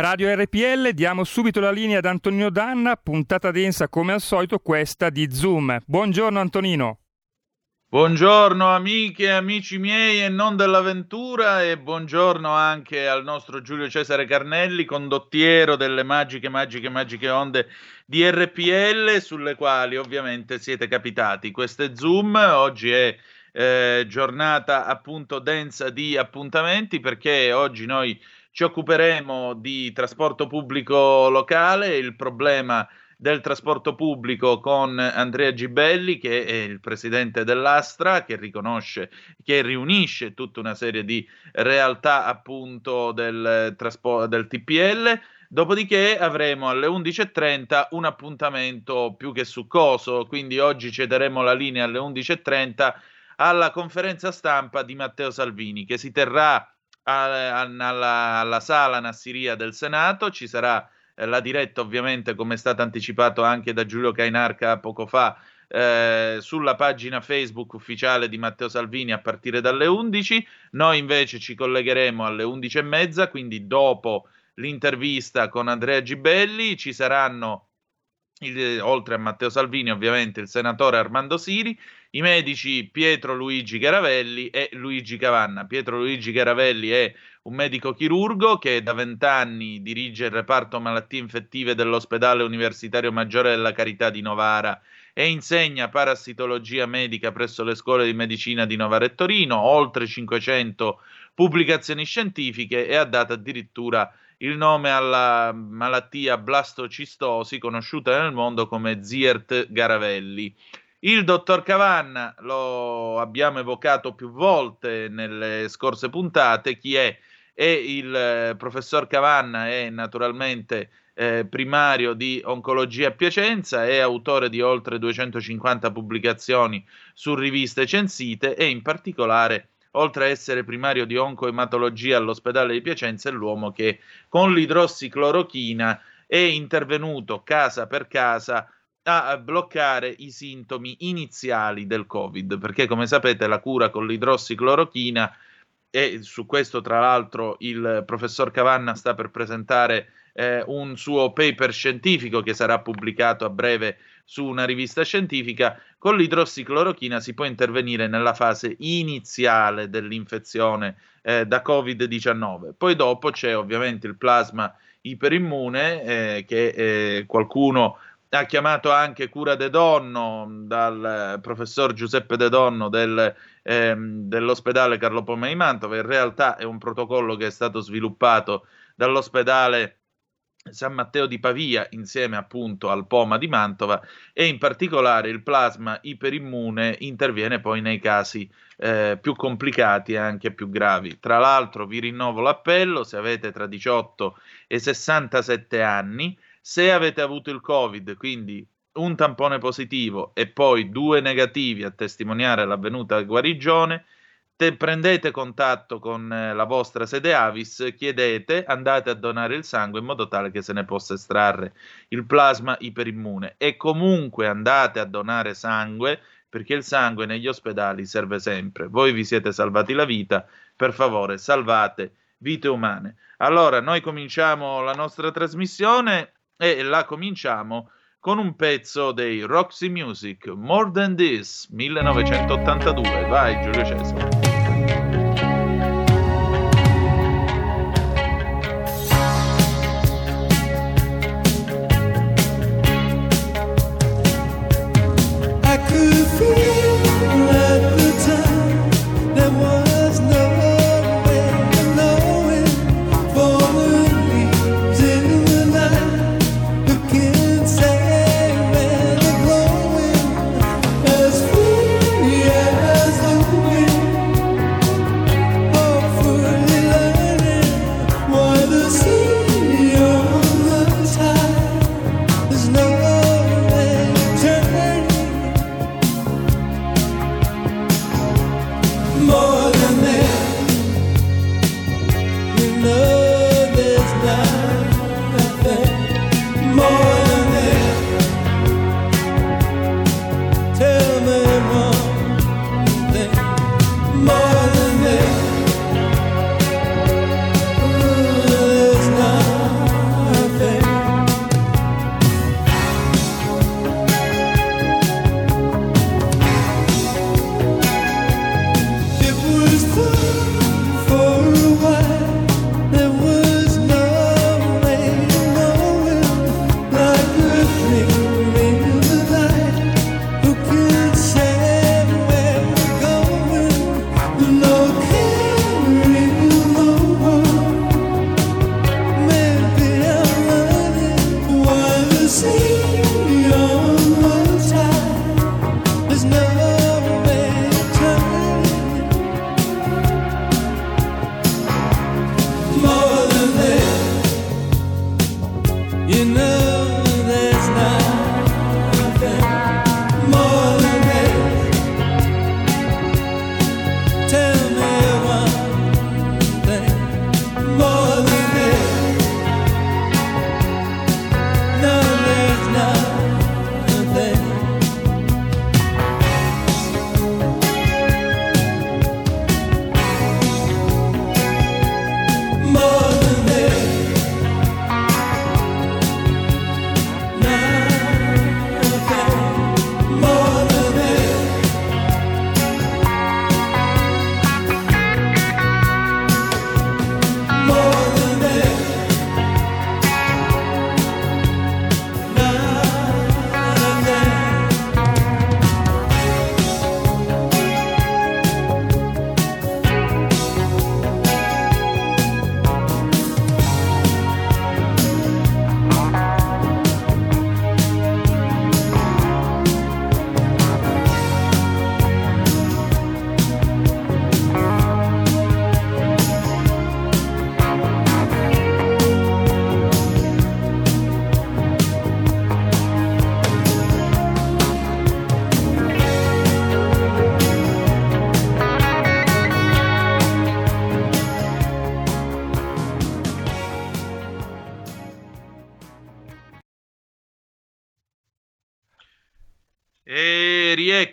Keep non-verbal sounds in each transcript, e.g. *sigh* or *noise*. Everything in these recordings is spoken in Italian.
Radio RPL, diamo subito la linea ad Antonino Danna, puntata densa come al solito questa di Zoom. Buongiorno Antonino. Buongiorno amiche e amici miei e non dell'avventura e buongiorno anche al nostro Giulio Cesare Carnelli, condottiero delle magiche, magiche, magiche onde di RPL sulle quali ovviamente siete capitati. Questo è Zoom, oggi è eh, giornata appunto densa di appuntamenti perché oggi noi ci occuperemo di trasporto pubblico locale, il problema del trasporto pubblico con Andrea Gibelli, che è il presidente dell'Astra, che riconosce, che riunisce tutta una serie di realtà appunto del, traspo- del TPL. Dopodiché avremo alle 11.30 un appuntamento più che succoso, quindi oggi cederemo la linea alle 11.30 alla conferenza stampa di Matteo Salvini che si terrà alla, alla, sala Nassiria del Senato. Ci sarà eh, la diretta ovviamente come è stato anticipato anche da Giulio Cainarca poco fa eh, sulla pagina Facebook ufficiale di Matteo Salvini a partire dalle 11. Noi invece ci collegheremo alle 11.30, quindi dopo l'intervista con Andrea Gibelli ci saranno, il, oltre a Matteo Salvini ovviamente, il senatore Armando Siri, i medici Pietro Luigi Garavelli e Luigi Cavanna. Pietro Luigi Garavelli è un medico chirurgo che da vent'anni dirige il reparto malattie infettive dell'ospedale universitario maggiore della Carità di Novara e insegna parassitologia medica presso le scuole di medicina di Novara e Torino, oltre 500 pubblicazioni scientifiche e ha dato addirittura il nome alla malattia blastocistosi conosciuta nel mondo come Ziert Garavelli. Il dottor Cavanna lo abbiamo evocato più volte nelle scorse puntate. Chi è? e il eh, professor Cavanna è naturalmente eh, primario di oncologia a Piacenza, è autore di oltre 250 pubblicazioni su riviste censite e in particolare oltre a essere primario di oncoematologia all'ospedale di Piacenza, è l'uomo che con l'idrossiclorochina è intervenuto casa per casa a bloccare i sintomi iniziali del Covid, perché come sapete la cura con l'idrossiclorochina e su questo tra l'altro il professor Cavanna sta per presentare eh, un suo paper scientifico che sarà pubblicato a breve su una rivista scientifica, con l'idrossiclorochina si può intervenire nella fase iniziale dell'infezione eh, da Covid-19. Poi dopo c'è ovviamente il plasma iperimmune eh, che eh, qualcuno ha chiamato anche cura de donno dal professor Giuseppe De Donno del, ehm, dell'ospedale Carlo Poma di Mantova. In realtà è un protocollo che è stato sviluppato dall'ospedale San Matteo di Pavia insieme appunto al Poma di Mantova e in particolare il plasma iperimmune interviene poi nei casi eh, più complicati e anche più gravi. Tra l'altro vi rinnovo l'appello se avete tra 18 e 67 anni se avete avuto il Covid, quindi un tampone positivo e poi due negativi a testimoniare l'avvenuta guarigione, te prendete contatto con eh, la vostra sede Avis, chiedete, andate a donare il sangue in modo tale che se ne possa estrarre il plasma iperimmune e comunque andate a donare sangue perché il sangue negli ospedali serve sempre. Voi vi siete salvati la vita, per favore salvate vite umane. Allora, noi cominciamo la nostra trasmissione e la cominciamo con un pezzo dei Roxy Music, More Than This, 1982. Vai Giulio Cesare.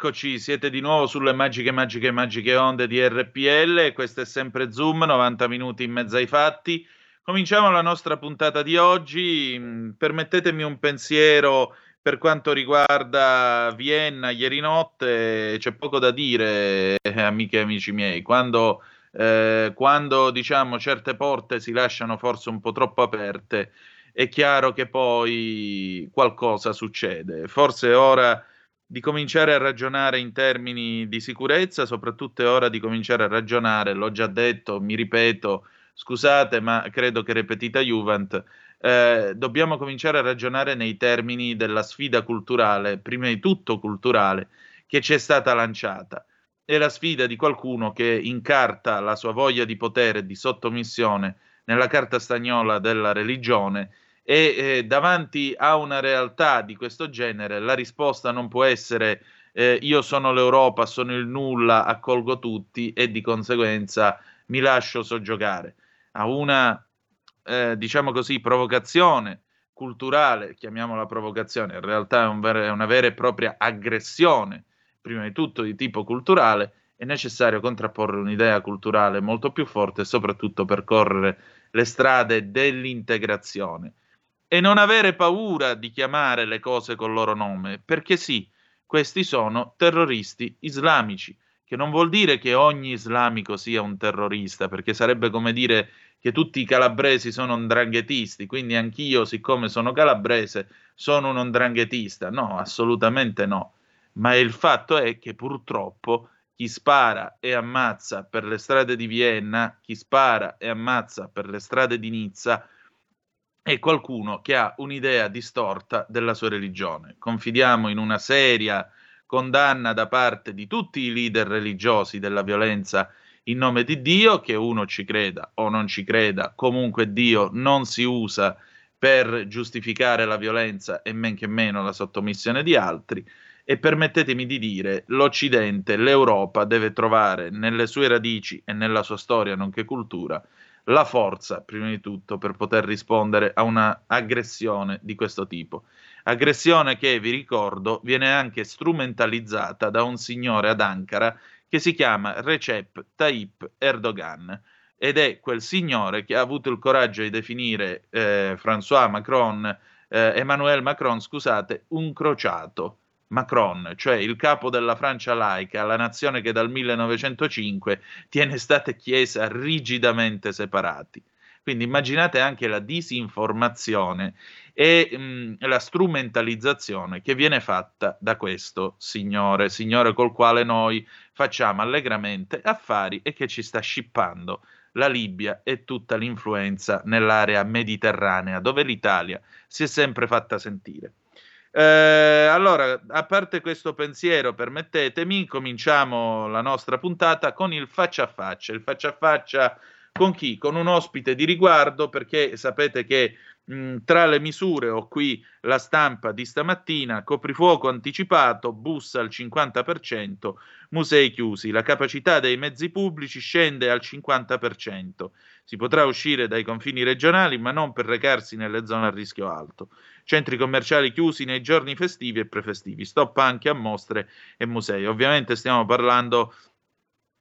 E rieccoci, siete di nuovo sulle magiche, magiche, magiche onde di RPL. Questo è sempre Zoom, 90 minuti in mezzo ai fatti. Cominciamo la nostra puntata di oggi. Mm, permettetemi un pensiero per quanto riguarda Vienna ieri notte. C'è poco da dire, eh, amiche e amici miei. Quando, eh, quando diciamo certe porte si lasciano forse un po' troppo aperte, è chiaro che poi qualcosa succede. Forse ora di cominciare a ragionare in termini di sicurezza, soprattutto è ora di cominciare a ragionare, l'ho già detto, mi ripeto, scusate, ma credo che repetita Juvent, eh, dobbiamo cominciare a ragionare nei termini della sfida culturale, prima di tutto culturale, che ci è stata lanciata. È la sfida di qualcuno che incarta la sua voglia di potere e di sottomissione nella carta stagnola della religione e eh, davanti a una realtà di questo genere la risposta non può essere eh, io sono l'Europa, sono il nulla, accolgo tutti e di conseguenza mi lascio soggiogare. A una, eh, diciamo così, provocazione culturale, chiamiamola provocazione, in realtà è, un ver- è una vera e propria aggressione, prima di tutto di tipo culturale, è necessario contrapporre un'idea culturale molto più forte e soprattutto percorrere le strade dell'integrazione e non avere paura di chiamare le cose col loro nome, perché sì, questi sono terroristi islamici, che non vuol dire che ogni islamico sia un terrorista, perché sarebbe come dire che tutti i calabresi sono ndranghetisti, quindi anch'io, siccome sono calabrese, sono un ndranghetista. No, assolutamente no. Ma il fatto è che purtroppo chi spara e ammazza per le strade di Vienna, chi spara e ammazza per le strade di Nizza, è qualcuno che ha un'idea distorta della sua religione. Confidiamo in una seria condanna da parte di tutti i leader religiosi della violenza in nome di Dio, che uno ci creda o non ci creda, comunque Dio non si usa per giustificare la violenza e men che meno la sottomissione di altri. E permettetemi di dire, l'Occidente, l'Europa deve trovare nelle sue radici e nella sua storia, nonché cultura, la forza, prima di tutto, per poter rispondere a una aggressione di questo tipo. Aggressione che, vi ricordo, viene anche strumentalizzata da un signore ad Ankara che si chiama Recep Tayyip Erdogan ed è quel signore che ha avuto il coraggio di definire eh, François Macron, eh, Emmanuel Macron, scusate, un crociato Macron, cioè il capo della Francia laica, la nazione che dal 1905 tiene Stato e Chiesa rigidamente separati. Quindi immaginate anche la disinformazione e mh, la strumentalizzazione che viene fatta da questo signore, signore col quale noi facciamo allegramente affari e che ci sta scippando la Libia e tutta l'influenza nell'area mediterranea, dove l'Italia si è sempre fatta sentire. Eh, allora, a parte questo pensiero, permettetemi, cominciamo la nostra puntata con il faccia a faccia. Il faccia a faccia con chi? Con un ospite di riguardo, perché sapete che mh, tra le misure ho qui la stampa di stamattina, coprifuoco anticipato, bussa al 50%, musei chiusi, la capacità dei mezzi pubblici scende al 50%. Si potrà uscire dai confini regionali, ma non per recarsi nelle zone a rischio alto. Centri commerciali chiusi nei giorni festivi e prefestivi. Stop anche a mostre e musei. Ovviamente stiamo parlando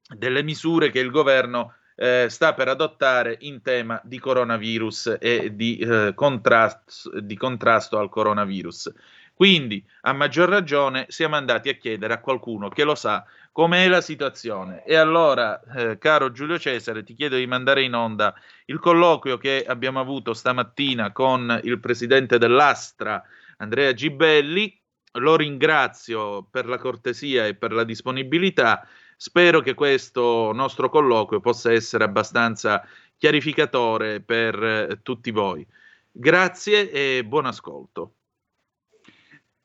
delle misure che il governo eh, sta per adottare in tema di coronavirus e di, eh, contrasto, di contrasto al coronavirus. Quindi, a maggior ragione, siamo andati a chiedere a qualcuno che lo sa com'è la situazione. E allora, eh, caro Giulio Cesare, ti chiedo di mandare in onda il colloquio che abbiamo avuto stamattina con il presidente dell'Astra, Andrea Gibelli. Lo ringrazio per la cortesia e per la disponibilità. Spero che questo nostro colloquio possa essere abbastanza chiarificatore per eh, tutti voi. Grazie e buon ascolto.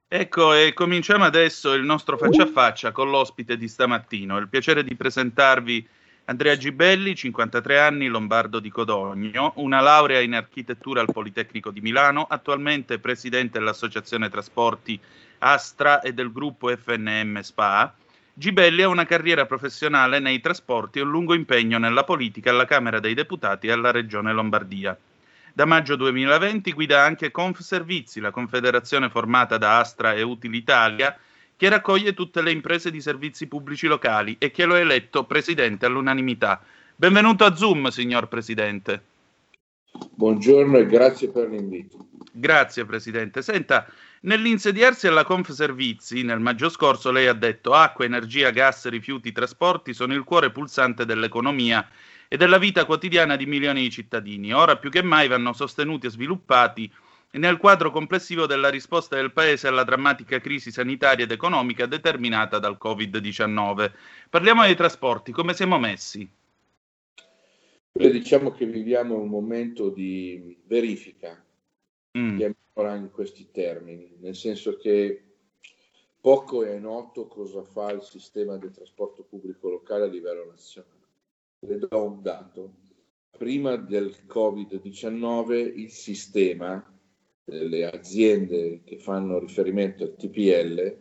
Ecco, e cominciamo adesso il nostro faccia a faccia con l'ospite di stamattina. Il piacere di presentarvi Andrea Gibelli, 53 anni, lombardo di Codogno, una laurea in architettura al Politecnico di Milano, attualmente presidente dell'Associazione Trasporti Astra e del gruppo FNM SPA. Gibelli ha una carriera professionale nei trasporti e un lungo impegno nella politica alla Camera dei Deputati e alla Regione Lombardia. Da maggio 2020 guida anche Confservizi, la confederazione formata da Astra e Utilitalia, che raccoglie tutte le imprese di servizi pubblici locali e che lo ha eletto presidente all'unanimità. Benvenuto a Zoom, signor Presidente. Buongiorno e grazie per l'invito. Grazie Presidente. Senta, nell'insediarsi alla Confservizi nel maggio scorso lei ha detto acqua, energia, gas, rifiuti, trasporti sono il cuore pulsante dell'economia e della vita quotidiana di milioni di cittadini. Ora più che mai vanno sostenuti e sviluppati nel quadro complessivo della risposta del Paese alla drammatica crisi sanitaria ed economica determinata dal Covid-19. Parliamo dei trasporti, come siamo messi? Beh, diciamo che viviamo un momento di verifica, mm. chiamiamola in questi termini, nel senso che poco è noto cosa fa il sistema del trasporto pubblico locale a livello nazionale. Le do un dato. Prima del Covid-19 il sistema delle aziende che fanno riferimento al TPL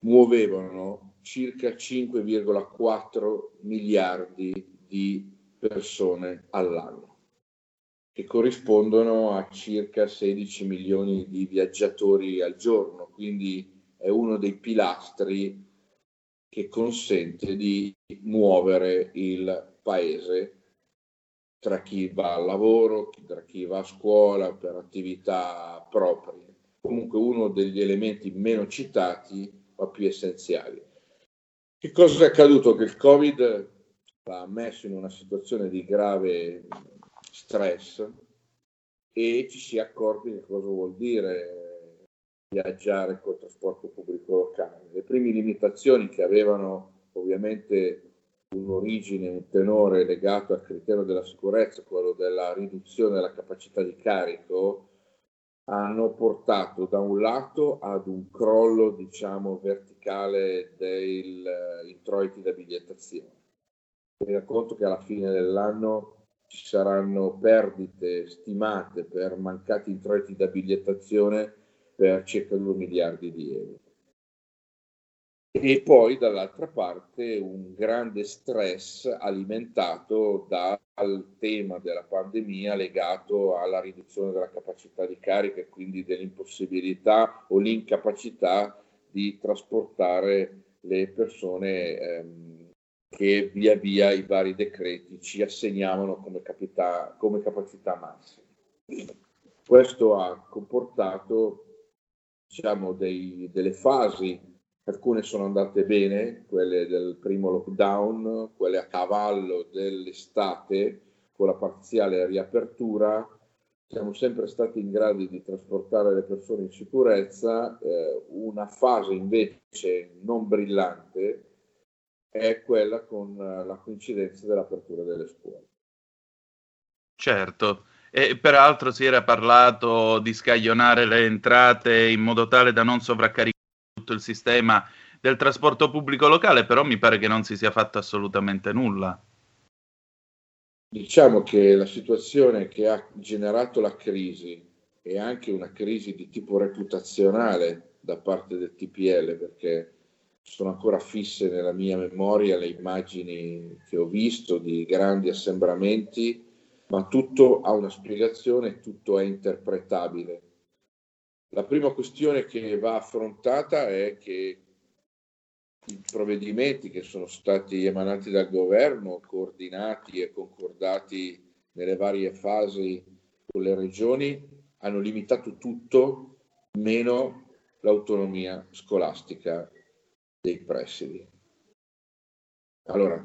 muovevano circa 5,4 miliardi di persone all'anno, che corrispondono a circa 16 milioni di viaggiatori al giorno, quindi è uno dei pilastri che consente di muovere il paese tra chi va al lavoro, tra chi va a scuola per attività proprie. Comunque uno degli elementi meno citati ma più essenziali. Che cosa è accaduto? Che il Covid va messo in una situazione di grave stress e ci si è accorti che cosa vuol dire viaggiare col trasporto pubblico locale. Le prime limitazioni che avevano ovviamente un'origine, un tenore legato al criterio della sicurezza, quello della riduzione della capacità di carico, hanno portato da un lato ad un crollo, diciamo, verticale dei introiti da bigliettazione tenere conto che alla fine dell'anno ci saranno perdite stimate per mancati introiti da bigliettazione per circa 2 miliardi di euro. E poi dall'altra parte un grande stress alimentato dal tema della pandemia legato alla riduzione della capacità di carica e quindi dell'impossibilità o l'incapacità di trasportare le persone ehm, che via via i vari decreti ci assegnavano come, capita- come capacità massima. Questo ha comportato diciamo, dei, delle fasi, alcune sono andate bene, quelle del primo lockdown, quelle a cavallo dell'estate con la parziale riapertura, siamo sempre stati in grado di trasportare le persone in sicurezza, eh, una fase invece non brillante è quella con eh, la coincidenza dell'apertura delle scuole. Certo, e peraltro si era parlato di scaglionare le entrate in modo tale da non sovraccaricare tutto il sistema del trasporto pubblico locale, però mi pare che non si sia fatto assolutamente nulla. Diciamo che la situazione che ha generato la crisi è anche una crisi di tipo reputazionale da parte del TPL, perché sono ancora fisse nella mia memoria le immagini che ho visto di grandi assembramenti, ma tutto ha una spiegazione, tutto è interpretabile. La prima questione che va affrontata è che i provvedimenti che sono stati emanati dal governo, coordinati e concordati nelle varie fasi con le regioni, hanno limitato tutto meno l'autonomia scolastica dei presidi. Allora,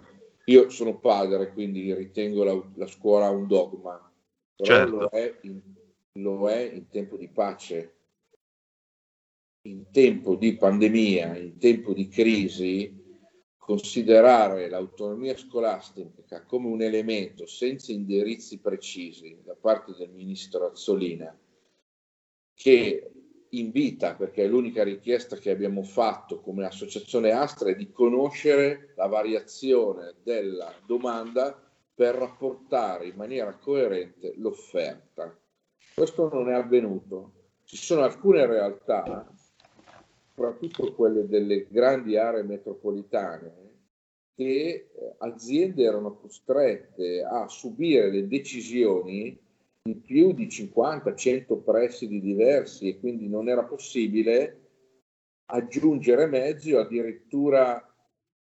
io sono padre, quindi ritengo la, la scuola un dogma, però certo. lo, è in, lo è in tempo di pace, in tempo di pandemia, in tempo di crisi, considerare l'autonomia scolastica come un elemento senza indirizzi precisi da parte del ministro Azzolina, che invita, perché è l'unica richiesta che abbiamo fatto come associazione Astra, è di conoscere la variazione della domanda per rapportare in maniera coerente l'offerta. Questo non è avvenuto. Ci sono alcune realtà, soprattutto quelle delle grandi aree metropolitane, che eh, aziende erano costrette a subire le decisioni in più di 50-100 presidi diversi e quindi non era possibile aggiungere mezzi o addirittura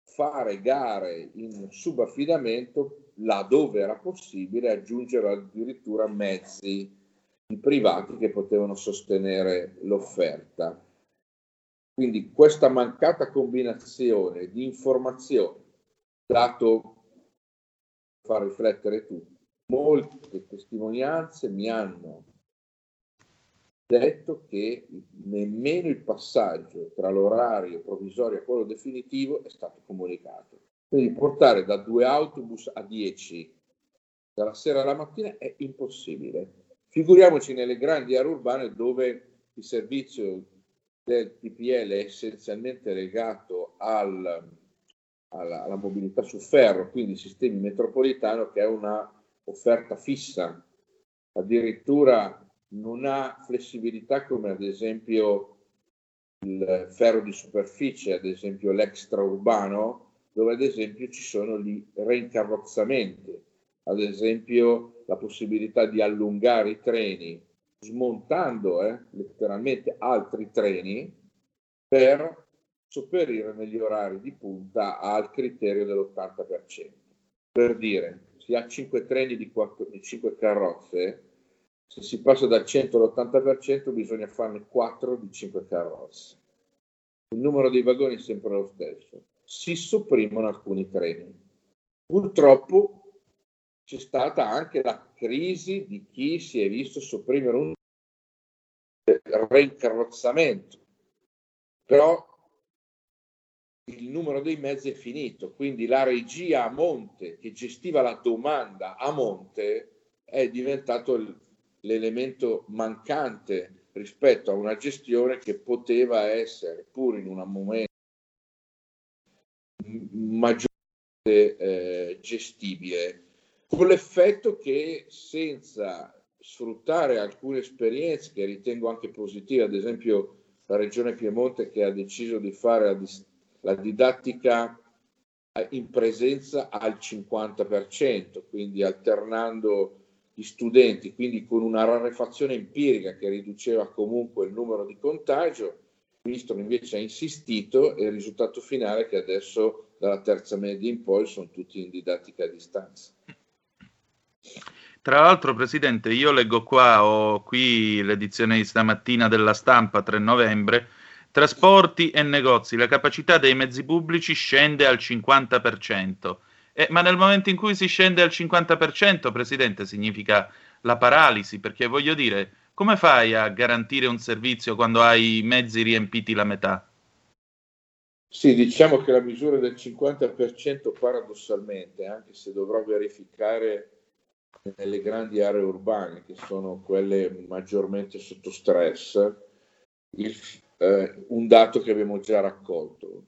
fare gare in subaffidamento laddove era possibile aggiungere addirittura mezzi privati che potevano sostenere l'offerta. Quindi questa mancata combinazione di informazioni, dato far riflettere tutti, molte testimonianze mi hanno detto che nemmeno il passaggio tra l'orario provvisorio e quello definitivo è stato comunicato. Quindi portare da due autobus a dieci dalla sera alla mattina è impossibile. Figuriamoci nelle grandi aree urbane dove il servizio del TPL è essenzialmente legato al, alla, alla, mobilità su ferro, quindi sistemi metropolitano che è una offerta fissa, addirittura non ha flessibilità come ad esempio il ferro di superficie, ad esempio l'extraurbano, dove ad esempio ci sono gli reincarrozzamenti, ad esempio la possibilità di allungare i treni smontando eh, letteralmente altri treni per sopperire negli orari di punta al criterio dell'80%. Per dire, si ha 5 treni di, 4, di 5 carrozze, se si passa dal 100 all'80% bisogna farne 4 di 5 carrozze. Il numero dei vagoni è sempre lo stesso. Si sopprimono alcuni treni. Purtroppo c'è stata anche la crisi di chi si è visto sopprimere un reincarrozzamento. Però il numero dei mezzi è finito, quindi la regia a monte che gestiva la domanda a monte è diventato l'elemento mancante rispetto a una gestione che poteva essere, pur in un momento maggiormente eh, gestibile, con l'effetto che senza sfruttare alcune esperienze che ritengo anche positive, ad esempio la Regione Piemonte che ha deciso di fare la, la didattica in presenza al 50%, quindi alternando gli studenti, quindi con una rarefazione empirica che riduceva comunque il numero di contagio, il ministro invece ha insistito e il risultato finale è che adesso dalla terza media in poi sono tutti in didattica a distanza. Tra l'altro, Presidente, io leggo qua, ho qui l'edizione di stamattina della stampa, 3 novembre, trasporti e negozi, la capacità dei mezzi pubblici scende al 50%. Eh, ma nel momento in cui si scende al 50%, Presidente, significa la paralisi, perché voglio dire, come fai a garantire un servizio quando hai i mezzi riempiti la metà? Sì, diciamo che la misura del 50% paradossalmente, anche se dovrò verificare nelle grandi aree urbane, che sono quelle maggiormente sotto stress, il, eh, un dato che abbiamo già raccolto.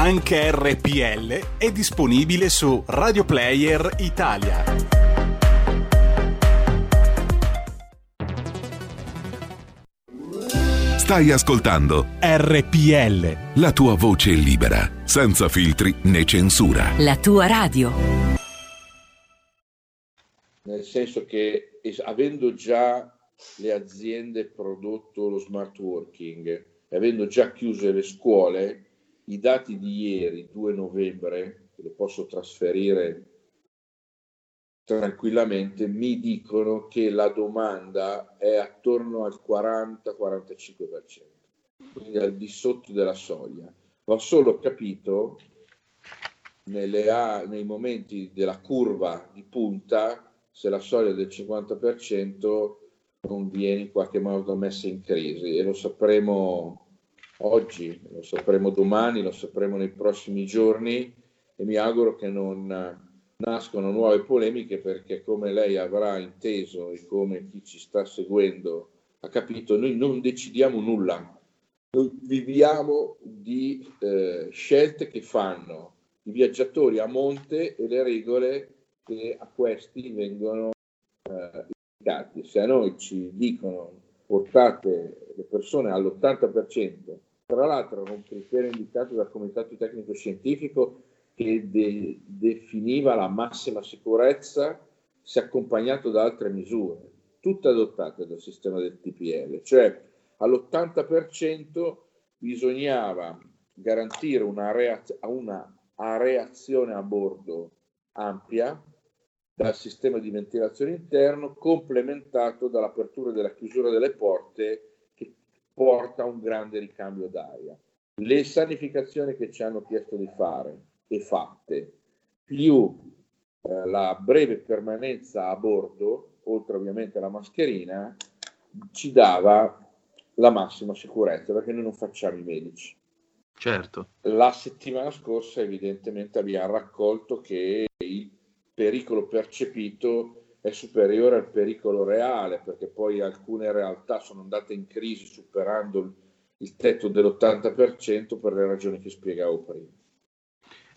Anche RPL è disponibile su Radio Player Italia. Stai ascoltando RPL. La tua voce libera, senza filtri né censura. La tua radio. Nel senso che avendo già le aziende prodotto lo smart working e avendo già chiuse le scuole, i dati di ieri, 2 novembre, che le posso trasferire tranquillamente, mi dicono che la domanda è attorno al 40-45%, quindi al di sotto della soglia. Ho solo capito nelle, nei momenti della curva di punta se la soglia del 50% non viene in qualche modo messa in crisi e lo sapremo oggi, lo sapremo domani, lo sapremo nei prossimi giorni e mi auguro che non nascono nuove polemiche perché come lei avrà inteso e come chi ci sta seguendo ha capito, noi non decidiamo nulla, noi viviamo di eh, scelte che fanno i viaggiatori a monte e le regole che a questi vengono eh, indicati. Se a noi ci dicono portate le persone all'80%, tra l'altro un criterio indicato dal Comitato Tecnico Scientifico che de- definiva la massima sicurezza se accompagnato da altre misure, tutte adottate dal sistema del TPL, cioè all'80% bisognava garantire una, reaz- una areazione a bordo ampia dal sistema di ventilazione interno complementato dall'apertura e della chiusura delle porte porta a un grande ricambio d'aria. Le sanificazioni che ci hanno chiesto di fare e fatte, più eh, la breve permanenza a bordo, oltre ovviamente alla mascherina, ci dava la massima sicurezza perché noi non facciamo i medici. Certo. La settimana scorsa evidentemente abbiamo raccolto che il pericolo percepito è superiore al pericolo reale, perché poi alcune realtà sono andate in crisi superando il tetto dell'80% per le ragioni che spiegavo prima.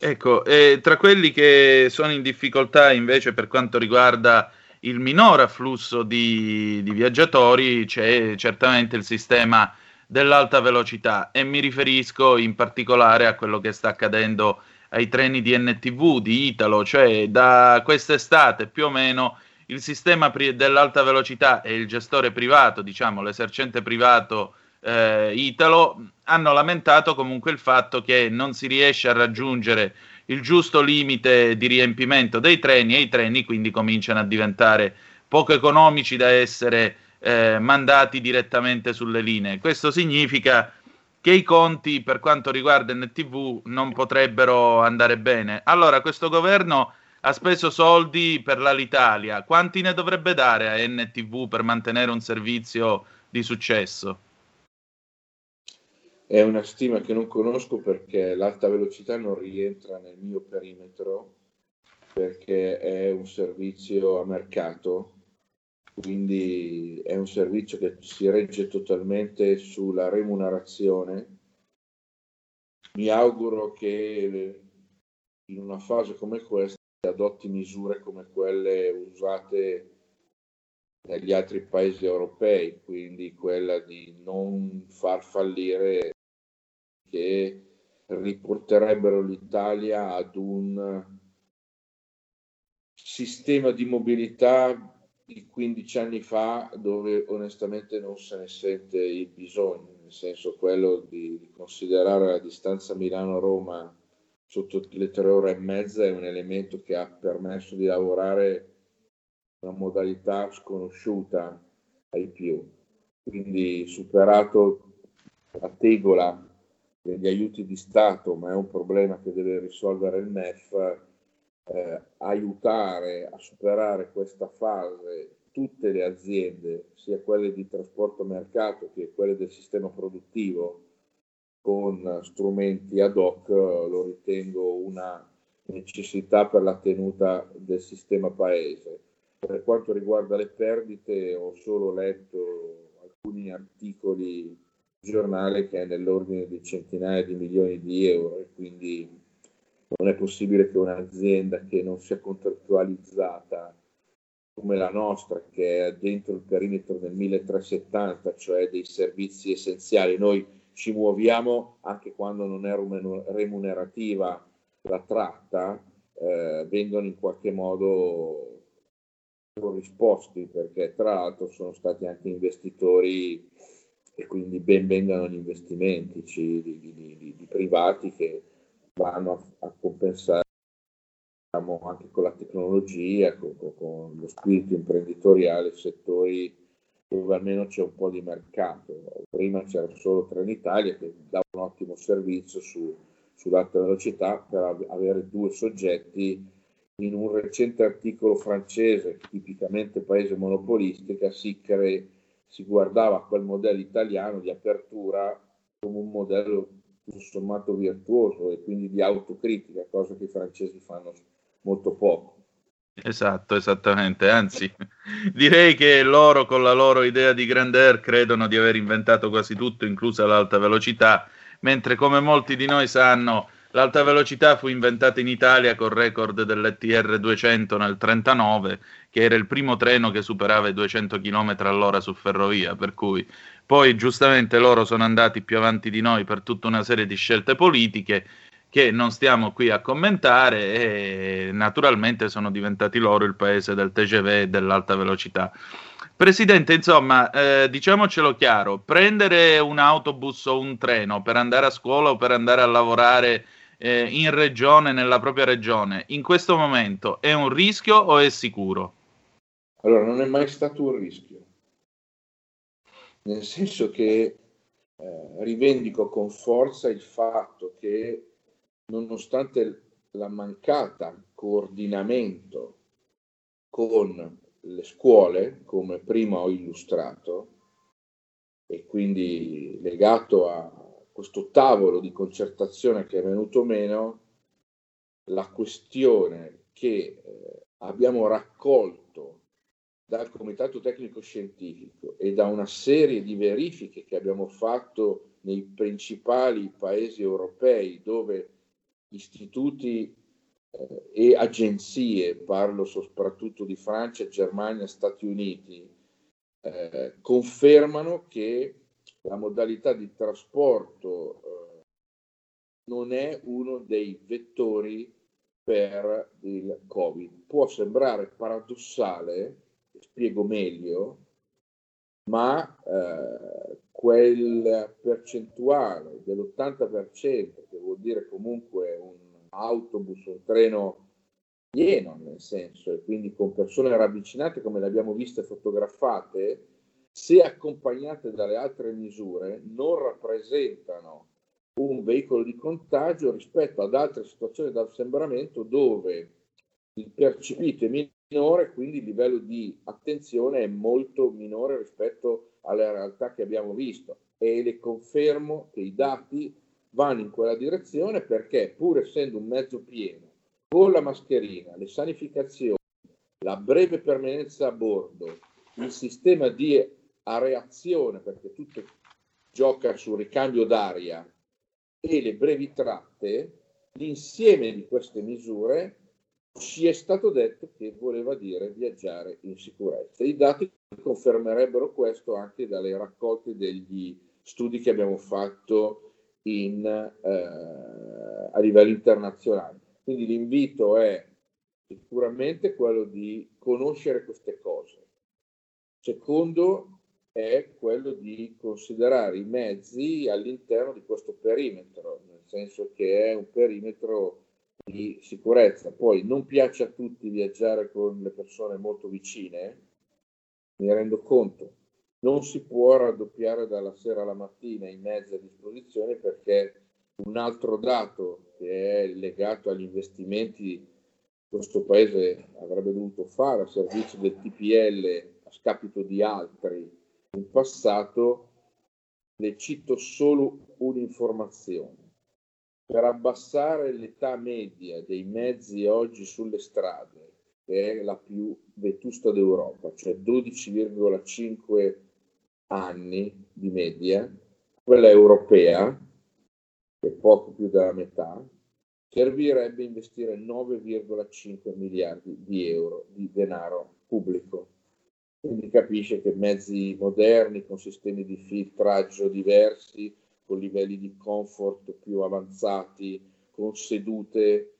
Ecco, eh, tra quelli che sono in difficoltà invece per quanto riguarda il minor afflusso di, di viaggiatori c'è certamente il sistema dell'alta velocità e mi riferisco in particolare a quello che sta accadendo ai treni di NTV di Italo, cioè da quest'estate più o meno il sistema pri- dell'alta velocità e il gestore privato, diciamo l'esercente privato eh, Italo, hanno lamentato comunque il fatto che non si riesce a raggiungere il giusto limite di riempimento dei treni e i treni quindi cominciano a diventare poco economici da essere eh, mandati direttamente sulle linee. Questo significa che i conti per quanto riguarda NTV non potrebbero andare bene. Allora, questo governo ha speso soldi per l'Alitalia, quanti ne dovrebbe dare a NTV per mantenere un servizio di successo? È una stima che non conosco perché l'alta velocità non rientra nel mio perimetro perché è un servizio a mercato quindi è un servizio che si regge totalmente sulla remunerazione. Mi auguro che in una fase come questa adotti misure come quelle usate negli altri paesi europei, quindi quella di non far fallire che riporterebbero l'Italia ad un sistema di mobilità di 15 anni fa dove onestamente non se ne sente il bisogno, nel senso quello di considerare la distanza Milano-Roma sotto le tre ore e mezza è un elemento che ha permesso di lavorare una modalità sconosciuta ai più. Quindi superato la tegola degli aiuti di Stato, ma è un problema che deve risolvere il MEF, eh, aiutare a superare questa fase tutte le aziende, sia quelle di trasporto mercato che quelle del sistema produttivo, con strumenti ad hoc, lo ritengo una necessità per la tenuta del sistema paese. Per quanto riguarda le perdite, ho solo letto alcuni articoli giornale che è nell'ordine di centinaia di milioni di euro e quindi non è possibile che un'azienda che non sia contrattualizzata come la nostra, che è dentro il perimetro del 1370, cioè dei servizi essenziali, noi ci muoviamo anche quando non è remunerativa la tratta, eh, vengono in qualche modo corrisposti, perché tra l'altro sono stati anche investitori e quindi ben vengano gli investimenti di, di, di, di privati che vanno a, a compensare diciamo, anche con la tecnologia, con, con, lo spirito imprenditoriale, settori dove almeno c'è un po' di mercato. Prima c'era solo Trenitalia che dava un ottimo servizio su, sull'alta velocità per avere due soggetti. In un recente articolo francese, tipicamente paese monopolistica, si, si guardava quel modello italiano di apertura come un modello tutto sommato virtuoso e quindi di autocritica, cosa che i francesi fanno molto poco. Esatto, esattamente. Anzi, *laughs* direi che loro con la loro idea di grandeur credono di aver inventato quasi tutto, inclusa l'alta velocità, mentre come molti di noi sanno, l'alta velocità fu inventata in Italia col record dell'ETR 200 nel 1939, che era il primo treno che superava i 200 km all'ora su ferrovia, per cui poi giustamente loro sono andati più avanti di noi per tutta una serie di scelte politiche che non stiamo qui a commentare e naturalmente sono diventati loro il paese del TGV e dell'alta velocità. Presidente, insomma, eh, diciamocelo chiaro, prendere un autobus o un treno per andare a scuola o per andare a lavorare eh, in regione, nella propria regione, in questo momento è un rischio o è sicuro? Allora, non è mai stato un rischio, nel senso che eh, rivendico con forza il fatto che nonostante la mancata coordinamento con le scuole, come prima ho illustrato, e quindi legato a questo tavolo di concertazione che è venuto meno, la questione che eh, abbiamo raccolto dal Comitato Tecnico Scientifico e da una serie di verifiche che abbiamo fatto nei principali paesi europei dove istituti eh, e agenzie, parlo soprattutto di Francia, Germania, Stati Uniti, eh, confermano che la modalità di trasporto eh, non è uno dei vettori per il Covid. Può sembrare paradossale, spiego meglio, ma eh, quel percentuale dell'80%, che vuol dire comunque un autobus, un treno pieno nel senso, e quindi con persone ravvicinate come le abbiamo viste fotografate, se accompagnate dalle altre misure, non rappresentano un veicolo di contagio rispetto ad altre situazioni d'assembramento dove il percepito minore, quindi il livello di attenzione è molto minore rispetto alla realtà che abbiamo visto. E le confermo che i dati vanno in quella direzione perché pur essendo un mezzo pieno, con la mascherina, le sanificazioni, la breve permanenza a bordo, il sistema di areazione, perché tutto gioca sul ricambio d'aria, e le brevi tratte, l'insieme di queste misure ci è stato detto che voleva dire viaggiare in sicurezza. I dati confermerebbero questo anche dalle raccolte degli studi che abbiamo fatto in, eh, a livello internazionale. Quindi l'invito è sicuramente quello di conoscere queste cose. Secondo è quello di considerare i mezzi all'interno di questo perimetro, nel senso che è un perimetro di sicurezza. Poi non piace a tutti viaggiare con le persone molto vicine, mi rendo conto, non si può raddoppiare dalla sera alla mattina i mezzi a disposizione perché un altro dato che è legato agli investimenti questo paese avrebbe dovuto fare a servizio del TPL a scapito di altri in passato, le cito solo un'informazione. Per abbassare l'età media dei mezzi oggi sulle strade, che è la più vetusta d'Europa, cioè 12,5 anni di media, quella europea, che è poco più della metà, servirebbe investire 9,5 miliardi di euro di denaro pubblico. Quindi capisce che mezzi moderni con sistemi di filtraggio diversi, con livelli di comfort più avanzati, con sedute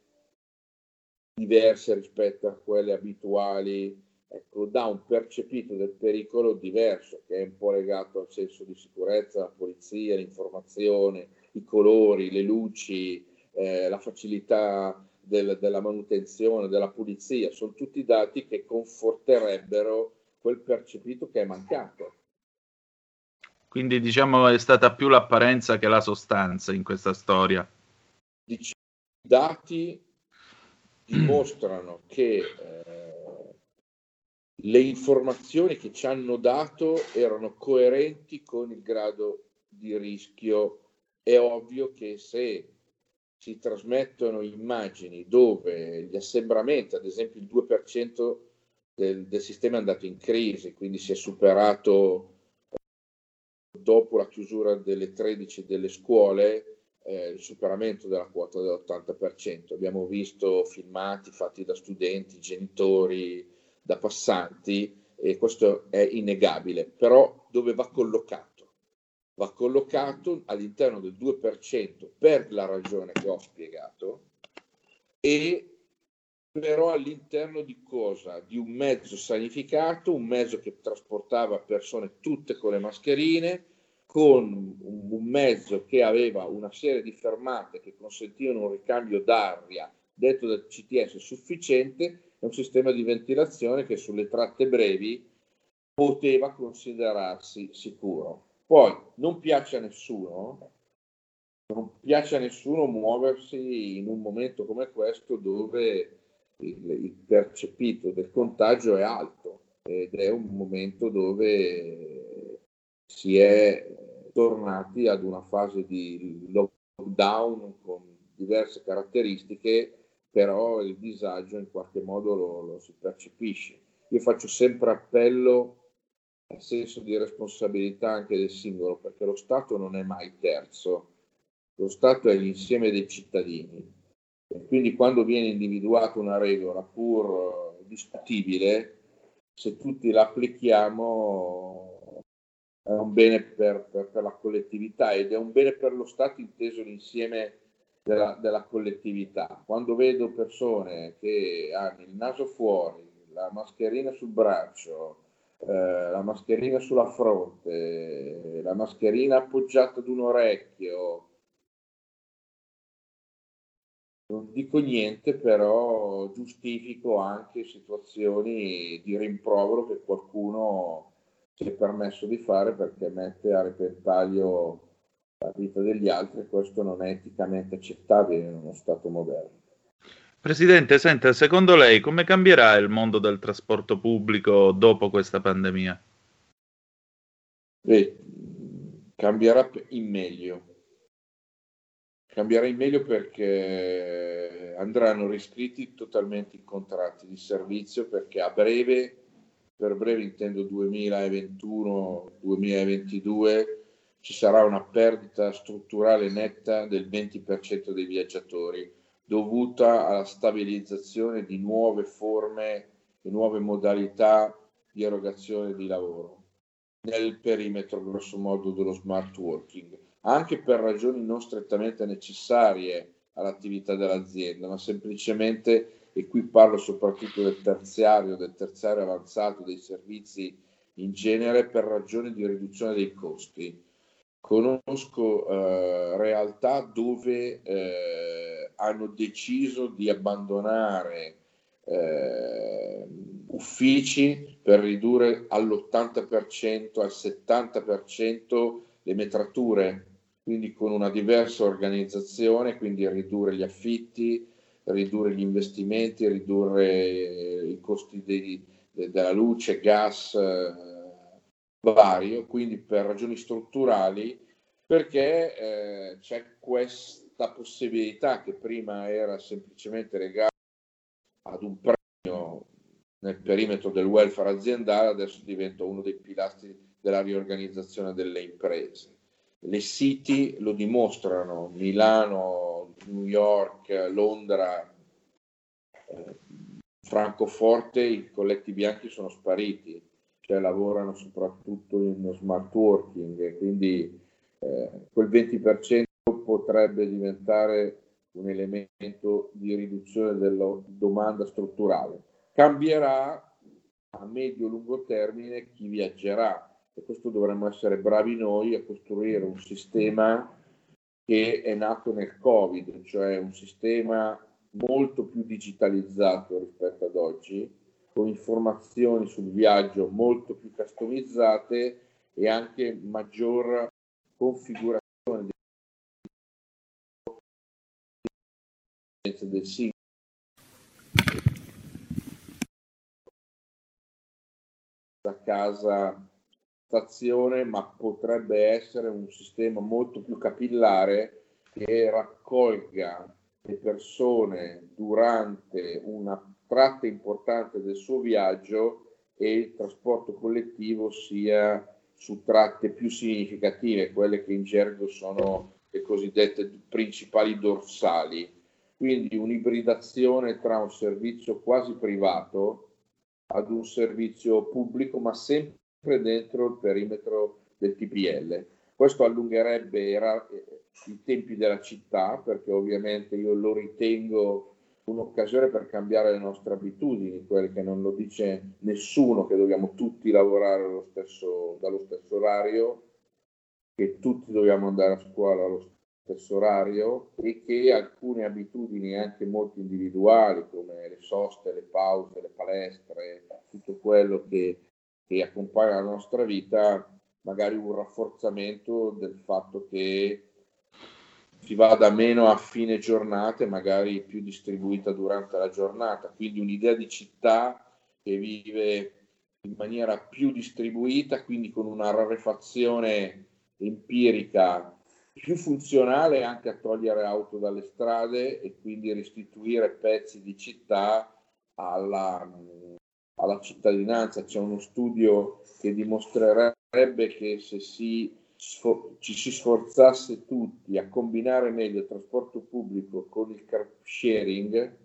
diverse rispetto a quelle abituali, ecco, dà un percepito del pericolo diverso, che è un po' legato al senso di sicurezza, la polizia, l'informazione, i colori, le luci, eh, la facilità del, della manutenzione, della pulizia, sono tutti dati che conforterebbero quel percepito che è mancato. Quindi diciamo è stata più l'apparenza che la sostanza in questa storia. I dati dimostrano *clears throat* che eh, le informazioni che ci hanno dato erano coerenti con il grado di rischio. È ovvio che se si trasmettono immagini dove gli assembramenti, ad esempio il 2% del, del sistema è andato in crisi, quindi si è superato dopo la chiusura delle 13 delle scuole eh, il superamento della quota dell'80%. Abbiamo visto filmati fatti da studenti, genitori, da passanti e questo è innegabile, però dove va collocato? Va collocato all'interno del 2% per la ragione che ho spiegato e però all'interno di cosa? Di un mezzo sanificato, un mezzo che trasportava persone tutte con le mascherine, con un mezzo che aveva una serie di fermate che consentivano un ricambio d'aria detto dal CTS sufficiente e un sistema di ventilazione che sulle tratte brevi poteva considerarsi sicuro. Poi non piace a nessuno, non piace a nessuno muoversi in un momento come questo dove il, il percepito del contagio è alto ed è un momento dove si è tornati ad una fase di lockdown con diverse caratteristiche, però il disagio in qualche modo lo, lo si percepisce. Io faccio sempre appello al senso di responsabilità anche del singolo, perché lo Stato non è mai terzo, lo Stato è l'insieme dei cittadini. E quindi quando viene individuata una regola pur discutibile, se tutti la applichiamo è un bene per, per, per, la collettività ed è un bene per lo Stato inteso l'insieme della, della collettività. Quando vedo persone che hanno il naso fuori, la mascherina sul braccio, eh, la mascherina sulla fronte, la mascherina appoggiata ad un orecchio, non dico niente, però giustifico anche situazioni di rimprovero che qualcuno si è permesso di fare perché mette a repentaglio la vita degli altri e questo non è eticamente accettabile in uno Stato moderno. Presidente, senta, secondo lei come cambierà il mondo del trasporto pubblico dopo questa pandemia? Beh, cambierà in meglio. Cambierà in meglio perché andranno riscritti totalmente i contratti di servizio perché a breve per breve intendo 2021-2022, ci sarà una perdita strutturale netta del 20% dei viaggiatori dovuta alla stabilizzazione di nuove forme e nuove modalità di erogazione di lavoro nel perimetro grosso modo dello smart working, anche per ragioni non strettamente necessarie all'attività dell'azienda, ma semplicemente e qui parlo soprattutto del terziario, del terziario avanzato, dei servizi in genere per ragioni di riduzione dei costi. Conosco eh, realtà dove eh, hanno deciso di abbandonare eh, uffici per ridurre all'80%, al 70% le metrature, quindi con una diversa organizzazione, quindi ridurre gli affitti, ridurre gli investimenti, ridurre i costi dei, de, della luce, gas eh, vario, quindi per ragioni strutturali, perché eh, c'è questa possibilità che prima era semplicemente legata ad un premio nel perimetro del welfare aziendale, adesso diventa uno dei pilastri della riorganizzazione delle imprese. Le City lo dimostrano, Milano, New York, Londra, eh, Francoforte, i colletti bianchi sono spariti, cioè lavorano soprattutto in smart working quindi eh, quel 20% potrebbe diventare un elemento di riduzione della domanda strutturale. Cambierà a medio-lungo termine chi viaggerà e questo dovremmo essere bravi noi a costruire un sistema che è nato nel Covid, cioè un sistema molto più digitalizzato rispetto ad oggi, con informazioni sul viaggio molto più customizzate e anche maggior configurazione del singolo da casa stazione, ma potrebbe essere un sistema molto più capillare che raccolga le persone durante una tratta importante del suo viaggio e il trasporto collettivo sia su tratte più significative, quelle che in gergo sono le cosiddette principali dorsali. Quindi un'ibridazione tra un servizio quasi privato ad un servizio pubblico, ma sempre dentro il perimetro del TPL. Questo allungherebbe i tempi della città, perché ovviamente io lo ritengo un'occasione per cambiare le nostre abitudini, quelle che non lo dice nessuno, che dobbiamo tutti lavorare stesso, dallo stesso orario, che tutti dobbiamo andare a scuola allo stesso orario e che alcune abitudini anche molto individuali come le soste, le pause, le palestre, tutto quello che, che accompagna la nostra vita, magari un rafforzamento del fatto che si vada meno a fine giornata e magari più distribuita durante la giornata. Quindi un'idea di città che vive in maniera più distribuita, quindi con una rarefazione empirica più funzionale anche a togliere auto dalle strade e quindi restituire pezzi di città alla, alla cittadinanza. C'è uno studio che dimostrerebbe che se si ci si sforzasse tutti a combinare meglio il trasporto pubblico con il car sharing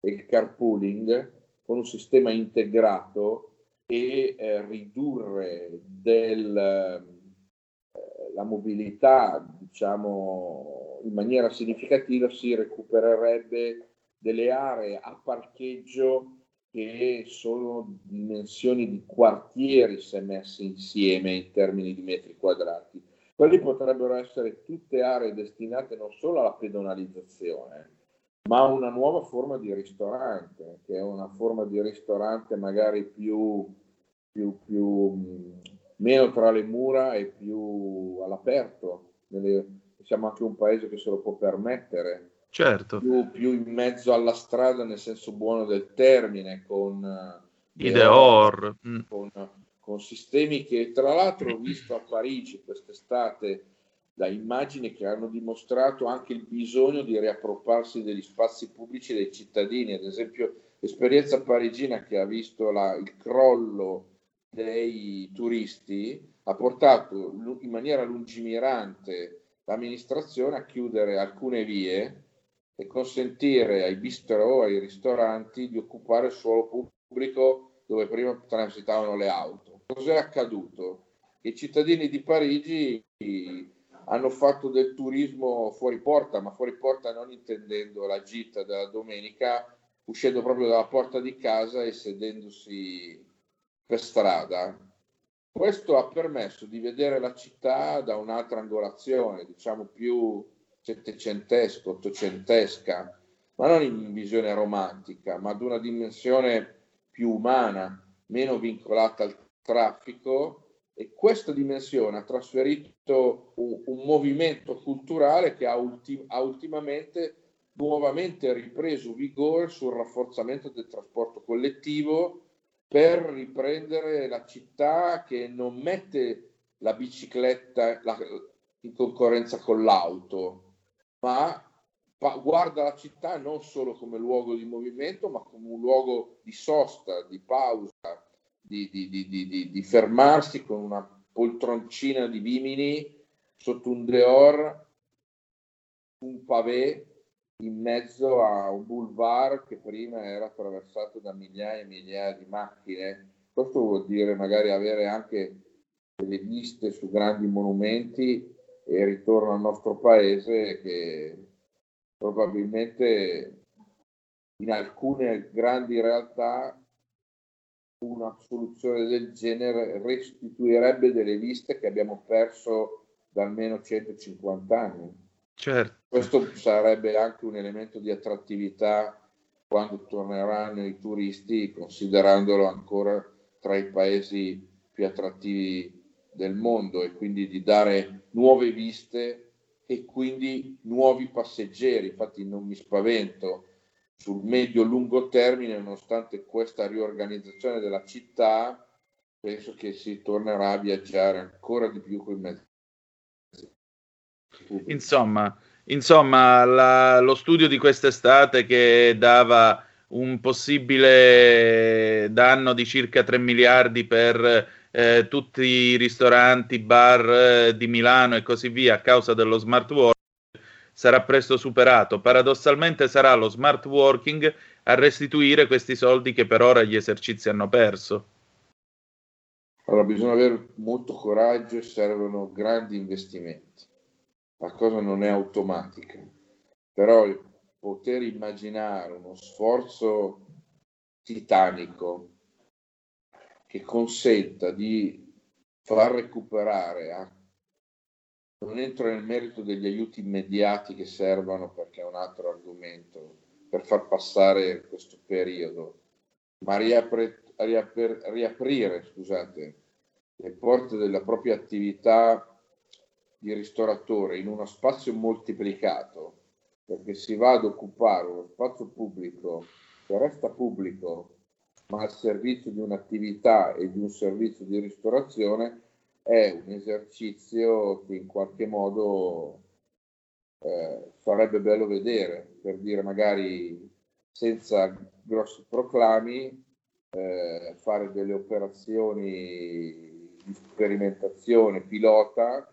e il carpooling con un sistema integrato e eh, ridurre del, eh, la mobilità diciamo in maniera significativa si recupererebbe delle aree a parcheggio che sono dimensioni di quartieri se messe insieme in termini di metri quadrati. Quelli potrebbero essere tutte aree destinate non solo alla pedonalizzazione, ma a una nuova forma di ristorante, che è una forma di ristorante magari più, più, più meno tra le mura e più all'aperto. Siamo anche un paese che se lo può permettere certo. più, più, in mezzo alla strada nel senso buono del termine, con uh, Ideor, mm. con, con sistemi che tra l'altro ho visto a Parigi quest'estate da immagini che hanno dimostrato anche il bisogno di riappropriarsi degli spazi pubblici dei cittadini, ad esempio l'esperienza parigina che ha visto la, il crollo dei turisti ha portato in maniera lungimirante l'amministrazione a chiudere alcune vie e consentire ai bistro, ai ristoranti di occupare il suolo pubblico dove prima transitavano le auto. Cos'è accaduto? I cittadini di Parigi hanno fatto del turismo fuori porta, ma fuori porta non intendendo la gita della domenica, uscendo proprio dalla porta di casa e sedendosi per strada. Questo ha permesso di vedere la città da un'altra angolazione, diciamo più settecentesca, ottocentesca, ma non in visione romantica, ma ad una dimensione più umana, meno vincolata al traffico. E questa dimensione ha trasferito un, un movimento culturale che ha, ultim, ha ultimamente nuovamente ripreso vigore sul rafforzamento del trasporto collettivo per riprendere la città che non mette la bicicletta la, in concorrenza con l'auto, ma guarda la città non solo come luogo di movimento, ma come un luogo di sosta, di pausa, di, di, di, di fermarsi con una poltroncina di vimini sotto un deor, un pavé in mezzo a un boulevard che prima era attraversato da migliaia e migliaia di macchine. Questo vuol dire magari avere anche delle viste su grandi monumenti e ritorno al nostro paese che probabilmente in alcune grandi realtà una soluzione del genere restituirebbe delle viste che abbiamo perso da almeno 150 anni. Certo. Questo sarebbe anche un elemento di attrattività quando torneranno i turisti, considerandolo ancora tra i paesi più attrattivi del mondo e quindi di dare nuove viste e quindi nuovi passeggeri. Infatti non mi spavento sul medio-lungo termine, nonostante questa riorganizzazione della città, penso che si tornerà a viaggiare ancora di più con i mezzi. Insomma, insomma, la, lo studio di quest'estate che dava un possibile danno di circa 3 miliardi per eh, tutti i ristoranti, bar eh, di Milano e così via a causa dello smart working sarà presto superato. Paradossalmente sarà lo smart working a restituire questi soldi che per ora gli esercizi hanno perso. Allora bisogna avere molto coraggio e servono grandi investimenti. La cosa non è automatica, però poter immaginare uno sforzo titanico che consenta di far recuperare a non entro nel merito degli aiuti immediati che servono perché è un altro argomento per far passare questo periodo, ma riapre, riapre, riaprire scusate, le porte della propria attività di ristoratore in uno spazio moltiplicato, perché si va ad occupare uno spazio pubblico che resta pubblico, ma al servizio di un'attività e di un servizio di ristorazione, è un esercizio che in qualche modo eh, sarebbe bello vedere, per dire magari senza grossi proclami, eh, fare delle operazioni di sperimentazione pilota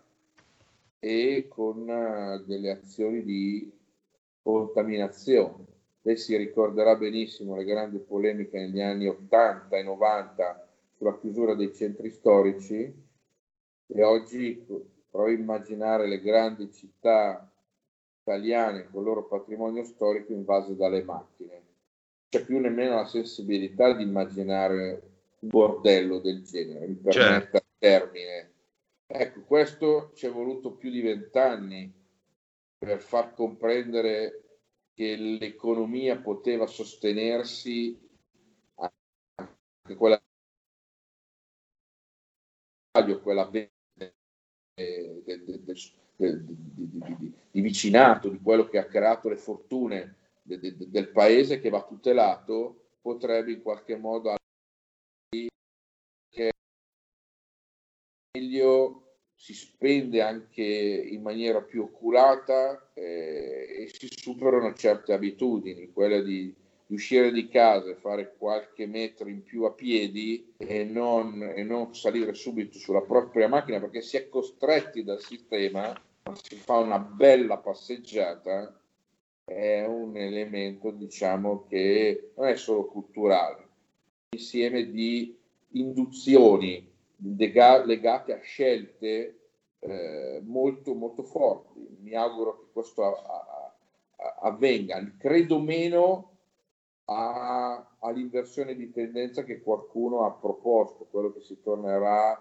e con uh, delle azioni di contaminazione. Lei si ricorderà benissimo le grandi polemiche negli anni 80 e 90 sulla chiusura dei centri storici e oggi provo a immaginare le grandi città italiane con il loro patrimonio storico invase dalle macchine. Non c'è più nemmeno la sensibilità di immaginare un bordello del genere, mi permetta certo. il termine. Ecco, questo ci è voluto più di vent'anni per far comprendere che l'economia poteva sostenersi anche quella quella di, vicinato, di quello che ha creato le fortune de, de, del paese che va tutelato, potrebbe in qualche modo che meglio si spende anche in maniera più oculata eh, e si superano certe abitudini, quella di di uscire di casa e fare qualche metro in più a piedi e non, e non salire subito sulla propria macchina perché si è costretti dal sistema, si fa una bella passeggiata, è un elemento diciamo che non è solo culturale, insieme di induzioni legate a scelte eh, molto molto forti. Mi auguro che questo a, a, avvenga. Credo meno a, all'inversione di tendenza che qualcuno ha proposto, quello che si tornerà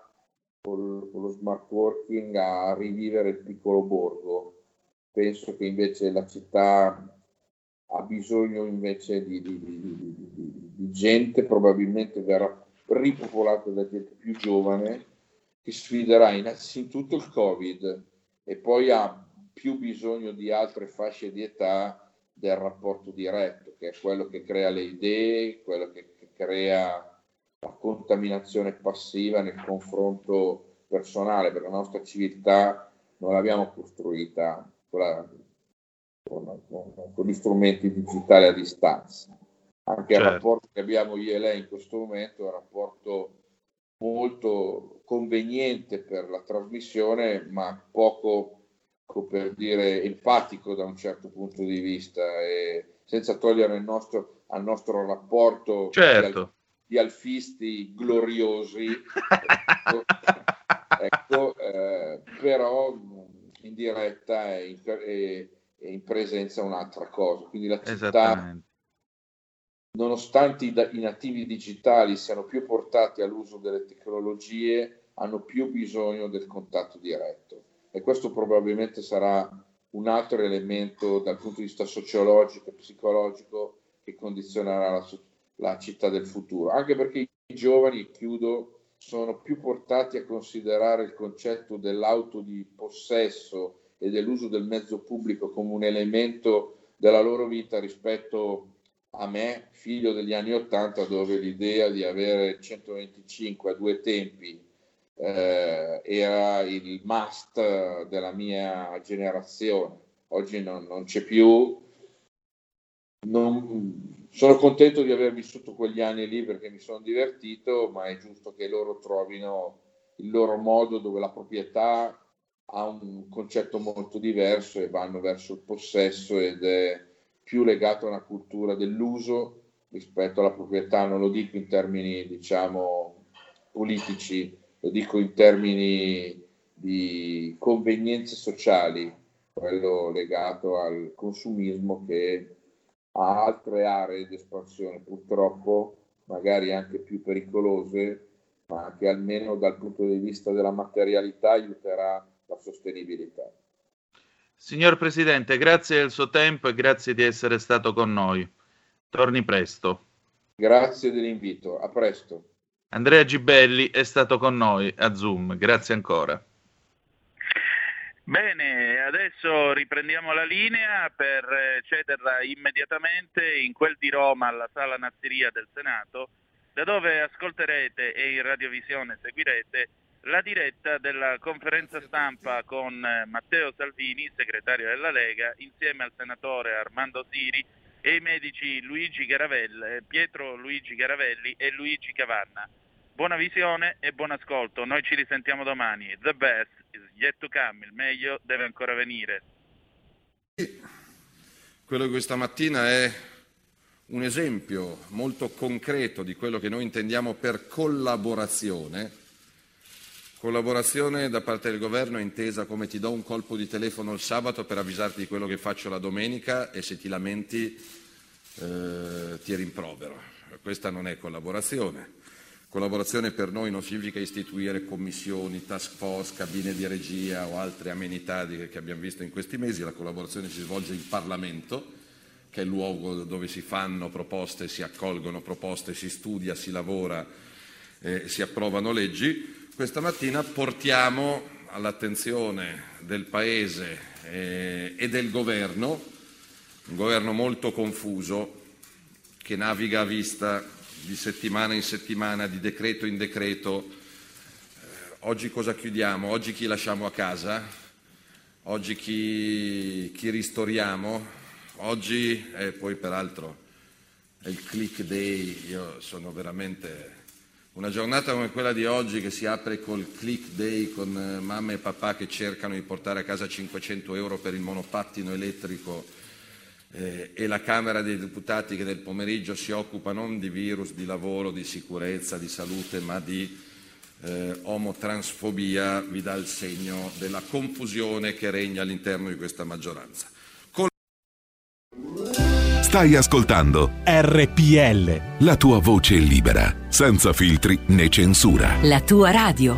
con, con lo smart working a rivivere il piccolo borgo. Penso che invece la città ha bisogno invece di, di, di, di, gente, probabilmente verrà ripopolata da gente più giovane che sfiderà innanzitutto il Covid e poi ha più bisogno di altre fasce di età del rapporto diretto, che è quello che crea le idee, quello che, che crea la contaminazione passiva nel confronto personale, perché la nostra civiltà non l'abbiamo costruita con, la, con, con, con, gli strumenti digitali a distanza. Anche certo. il rapporto che abbiamo io e lei in questo momento è un rapporto molto conveniente per la trasmissione, ma poco per dire, empatico da un certo punto di vista, e senza togliere il nostro, al nostro rapporto certo. di, alfisti gloriosi, ecco, *laughs* ecco eh, però in diretta e in, e, e in, presenza un'altra cosa. Quindi la città, nonostante i, nativi digitali siano più portati all'uso delle tecnologie, hanno più bisogno del contatto diretto. E questo probabilmente sarà un altro elemento dal punto di vista sociologico e psicologico che condizionerà la, la città del futuro, anche perché i giovani, chiudo, sono più portati a considerare il concetto dell'auto di possesso e dell'uso del mezzo pubblico come un elemento della loro vita rispetto a me, figlio degli anni Ottanta, dove l'idea di avere 125 a due tempi eh, era il must della mia generazione. oggi non, non c'è più. Non, sono contento di aver vissuto quegli anni lì perché mi sono divertito, ma è giusto che loro trovino il loro modo dove la proprietà ha un concetto molto diverso e vanno verso il possesso ed è più legato a una cultura dell'uso rispetto alla proprietà, non lo dico in termini diciamo politici, lo dico in termini di convenienze sociali, quello legato al consumismo che ha altre aree di espansione, purtroppo magari anche più pericolose, ma che almeno dal punto di vista della materialità aiuterà la sostenibilità. Signor Presidente, grazie del suo tempo e grazie di essere stato con noi. Torni presto. Grazie dell'invito, a presto. Andrea Gibelli è stato con noi a Zoom, grazie ancora. Bene, adesso riprendiamo la linea per eh, cederla immediatamente in quel di Roma alla Sala Nazzeria del Senato, da dove ascolterete e in radiovisione seguirete la diretta della conferenza stampa con eh, Matteo Salvini, segretario della Lega, insieme al senatore Armando Siri e i medici Luigi Garavelli, Pietro Luigi Garavelli e Luigi Cavanna. Buona visione e buon ascolto. Noi ci risentiamo domani. The best is yet to come. Il meglio deve ancora venire. Quello di questa mattina è un esempio molto concreto di quello che noi intendiamo per collaborazione. Collaborazione da parte del governo intesa come ti do un colpo di telefono il sabato per avvisarti di quello che faccio la domenica e se ti lamenti eh, ti rimprovero. Questa non è collaborazione. Collaborazione per noi non significa istituire commissioni, task force, cabine di regia o altre amenità che abbiamo visto in questi mesi. La collaborazione si svolge in Parlamento, che è il luogo dove si fanno proposte, si accolgono proposte, si studia, si lavora, eh, si approvano leggi. Questa mattina portiamo all'attenzione del Paese eh, e del Governo, un governo molto confuso, che naviga a vista di settimana in settimana, di decreto in decreto. Eh, oggi cosa chiudiamo? Oggi chi lasciamo a casa? Oggi chi, chi ristoriamo? Oggi, eh, poi peraltro è il click day, io sono veramente... Una giornata come quella di oggi che si apre col click day con eh, mamma e papà che cercano di portare a casa 500 euro per il monopattino elettrico eh, e la Camera dei Deputati che del pomeriggio si occupa non di virus, di lavoro, di sicurezza, di salute, ma di eh, omotransfobia, vi dà il segno della confusione che regna all'interno di questa maggioranza. Stai ascoltando RPL. la tua voce libera, senza filtri né censura. La tua radio.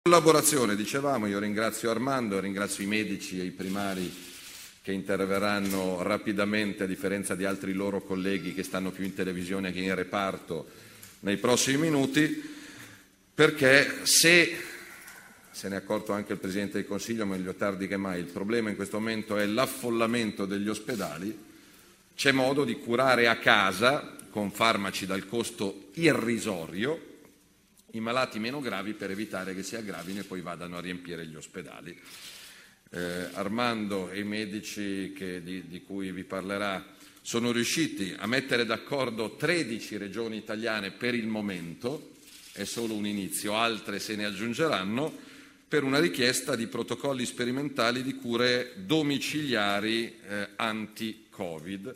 Collaborazione, dicevamo, io ringrazio Armando, ringrazio i medici e i primari che interverranno rapidamente, a differenza di altri loro colleghi che stanno più in televisione che in reparto, nei prossimi minuti, perché se, se ne è accorto anche il Presidente del Consiglio, meglio tardi che mai, il problema in questo momento è l'affollamento degli ospedali, c'è modo di curare a casa, con farmaci dal costo irrisorio, i malati meno gravi per evitare che si aggravino e poi vadano a riempire gli ospedali. Eh, Armando e i medici che, di, di cui vi parlerà sono riusciti a mettere d'accordo 13 regioni italiane per il momento, è solo un inizio, altre se ne aggiungeranno, per una richiesta di protocolli sperimentali di cure domiciliari eh, anti-Covid.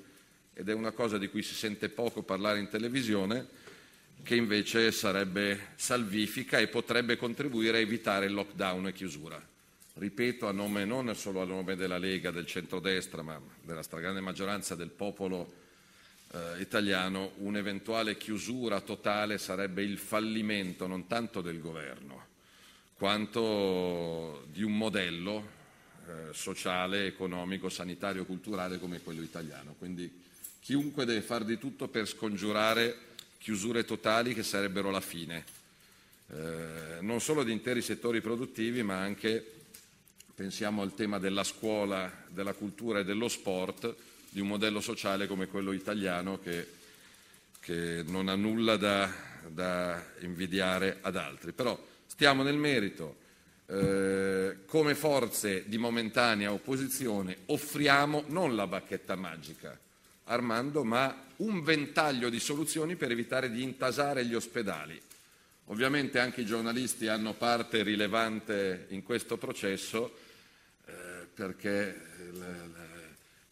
Ed è una cosa di cui si sente poco parlare in televisione, che invece sarebbe salvifica e potrebbe contribuire a evitare il lockdown e chiusura. Ripeto a nome non solo a nome della Lega, del centrodestra, ma della stragrande maggioranza del popolo eh, italiano, un'eventuale chiusura totale sarebbe il fallimento non tanto del governo, quanto di un modello eh, sociale, economico, sanitario, culturale come quello italiano. Quindi chiunque deve fare di tutto per scongiurare chiusure totali che sarebbero la fine, eh, non solo di interi settori produttivi, ma anche Pensiamo al tema della scuola, della cultura e dello sport, di un modello sociale come quello italiano che, che non ha nulla da, da, invidiare ad altri. Però stiamo nel merito. eh, come forze di momentanea opposizione offriamo non la bacchetta magica, Armando, ma un ventaglio di soluzioni per evitare di intasare gli ospedali. Ovviamente anche i giornalisti hanno parte rilevante in questo processo eh, perché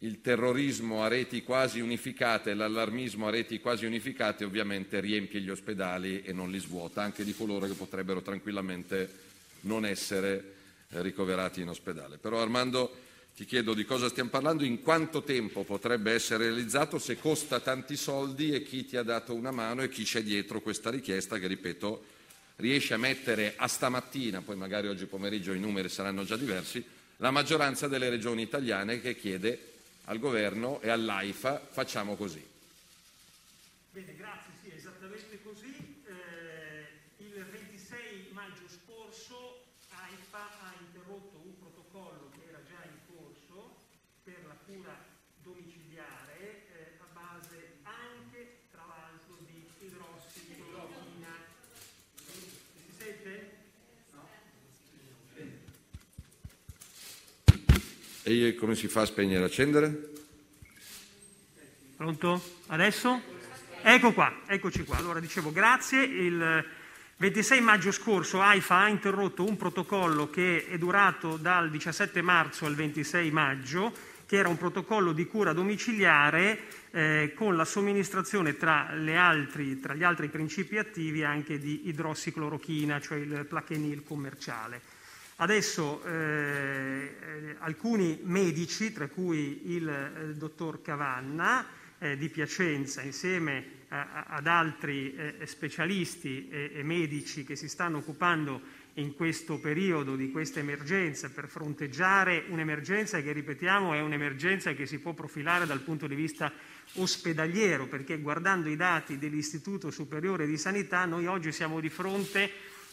il terrorismo a reti quasi unificate l'allarmismo a reti quasi unificate ovviamente riempie gli ospedali e non li svuota, anche di coloro che potrebbero tranquillamente non essere eh, ricoverati in ospedale. Però Armando ti chiedo di cosa stiamo parlando, in quanto tempo potrebbe essere realizzato, se costa tanti soldi e chi ti ha dato una mano e chi c'è dietro questa richiesta che, ripeto, riesce a mettere a stamattina, poi magari oggi pomeriggio i numeri saranno già diversi, la maggioranza delle regioni italiane che chiede al governo e all'AIFA facciamo così. Bene, grazie, sì, esattamente così. Eh, il 26 maggio scorso AIFA ha interrotto un protocollo che era già in corso per la cura domiciliare eh, a base anche, tra l'altro, di idrossiclorochina. Si sente? E come si fa a spegnere e accendere? Pronto? Adesso? Ecco qua, eccoci qua. Allora dicevo grazie. Il 26 maggio scorso AIFA ha interrotto un protocollo che è durato dal 17 marzo al 26 maggio, che era un protocollo di cura domiciliare eh, con la somministrazione tra, altri, tra, gli altri principi attivi anche di idrossiclorochina, cioè il plaquenil commerciale. Adesso eh, eh, alcuni medici, tra cui il eh, dottor Cavanna eh, di Piacenza, insieme ad altri eh, specialisti e, e medici che si stanno occupando in questo periodo di questa emergenza per fronteggiare un'emergenza che, ripetiamo, è un'emergenza che si può profilare dal punto di vista ospedaliero, perché guardando i dati dell'Istituto Superiore di Sanità noi oggi siamo di fronte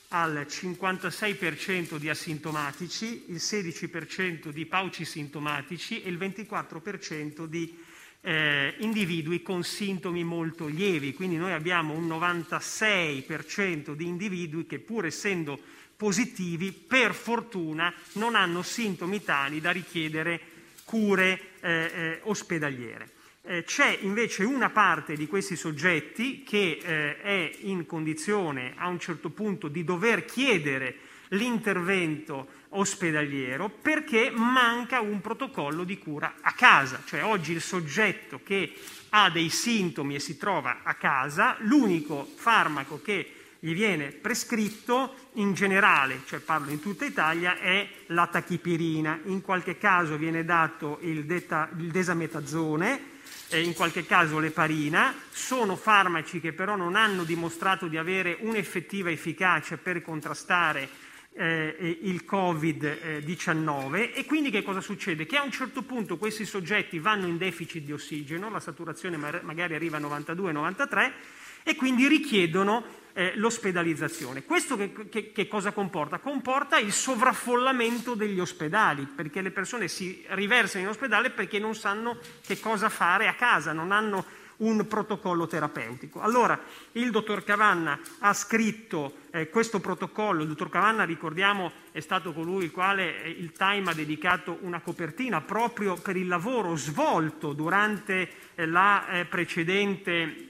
al 56% di asintomatici, il 16% di pauci sintomatici e il 24% di eh, individui con sintomi molto lievi. Quindi noi abbiamo un 96% di individui che pur essendo positivi, per fortuna non hanno sintomi tali da richiedere cure eh, eh, ospedaliere. Eh, c'è invece una parte di questi soggetti che eh, è in condizione a un certo punto di dover chiedere l'intervento ospedaliero perché manca un protocollo di cura a casa, cioè oggi il soggetto che ha dei sintomi e si trova a casa, l'unico farmaco che gli viene prescritto in generale, cioè parlo in tutta Italia, è la tachipirina. In qualche caso viene dato il, deta, il desametazone, eh, in qualche caso l'eparina, sono farmaci che però non hanno dimostrato di avere un'effettiva efficacia per contrastare eh, il Covid-19 e quindi che cosa succede? Che a un certo punto questi soggetti vanno in deficit di ossigeno, la saturazione magari arriva a 92-93 e quindi richiedono eh, l'ospedalizzazione. Questo che, che, che, cosa comporta? Comporta il sovraffollamento degli ospedali, perché le persone si riversano in ospedale perché non sanno che cosa fare a casa, non hanno un protocollo terapeutico. Allora, il dottor Cavanna ha scritto eh, questo protocollo, il dottor Cavanna, ricordiamo, è stato colui il quale eh, il Time ha dedicato una copertina proprio per il lavoro svolto durante eh, la eh, precedente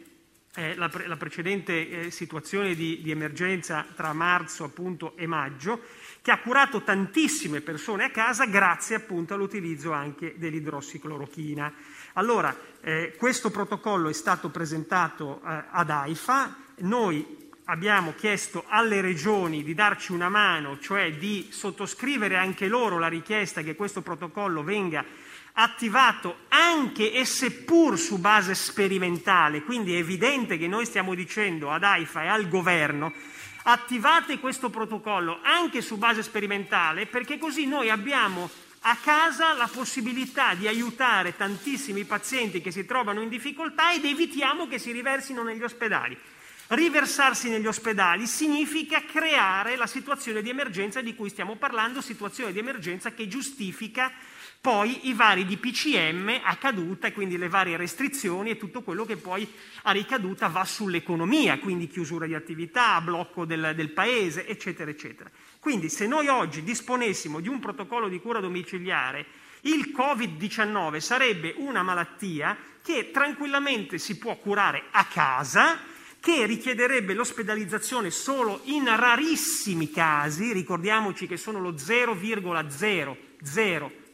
eh, la, pre- la, precedente eh, situazione di, di, emergenza tra marzo appunto, e maggio, che ha curato tantissime persone a casa grazie appunto all'utilizzo anche dell'idrossiclorochina. Allora, eh, questo protocollo è stato presentato eh, ad AIFA, noi abbiamo chiesto alle regioni di darci una mano, cioè di sottoscrivere anche loro la richiesta che questo protocollo venga attivato anche e seppur su base sperimentale, quindi è evidente che noi stiamo dicendo ad AIFA e al governo attivate questo protocollo anche su base sperimentale perché così noi abbiamo a casa la possibilità di aiutare tantissimi pazienti che si trovano in difficoltà ed evitiamo che si riversino negli ospedali. Riversarsi negli ospedali significa creare la situazione di emergenza di cui stiamo parlando, situazione di emergenza che giustifica poi i vari DPCM a caduta e quindi le varie restrizioni e tutto quello che poi a ricaduta va sull'economia, quindi chiusura di attività, blocco del, del paese, eccetera, eccetera. Quindi se noi oggi disponessimo di un protocollo di cura domiciliare, il Covid-19 sarebbe una malattia che tranquillamente si può curare a casa, che richiederebbe l'ospedalizzazione solo in rarissimi casi, ricordiamoci che sono lo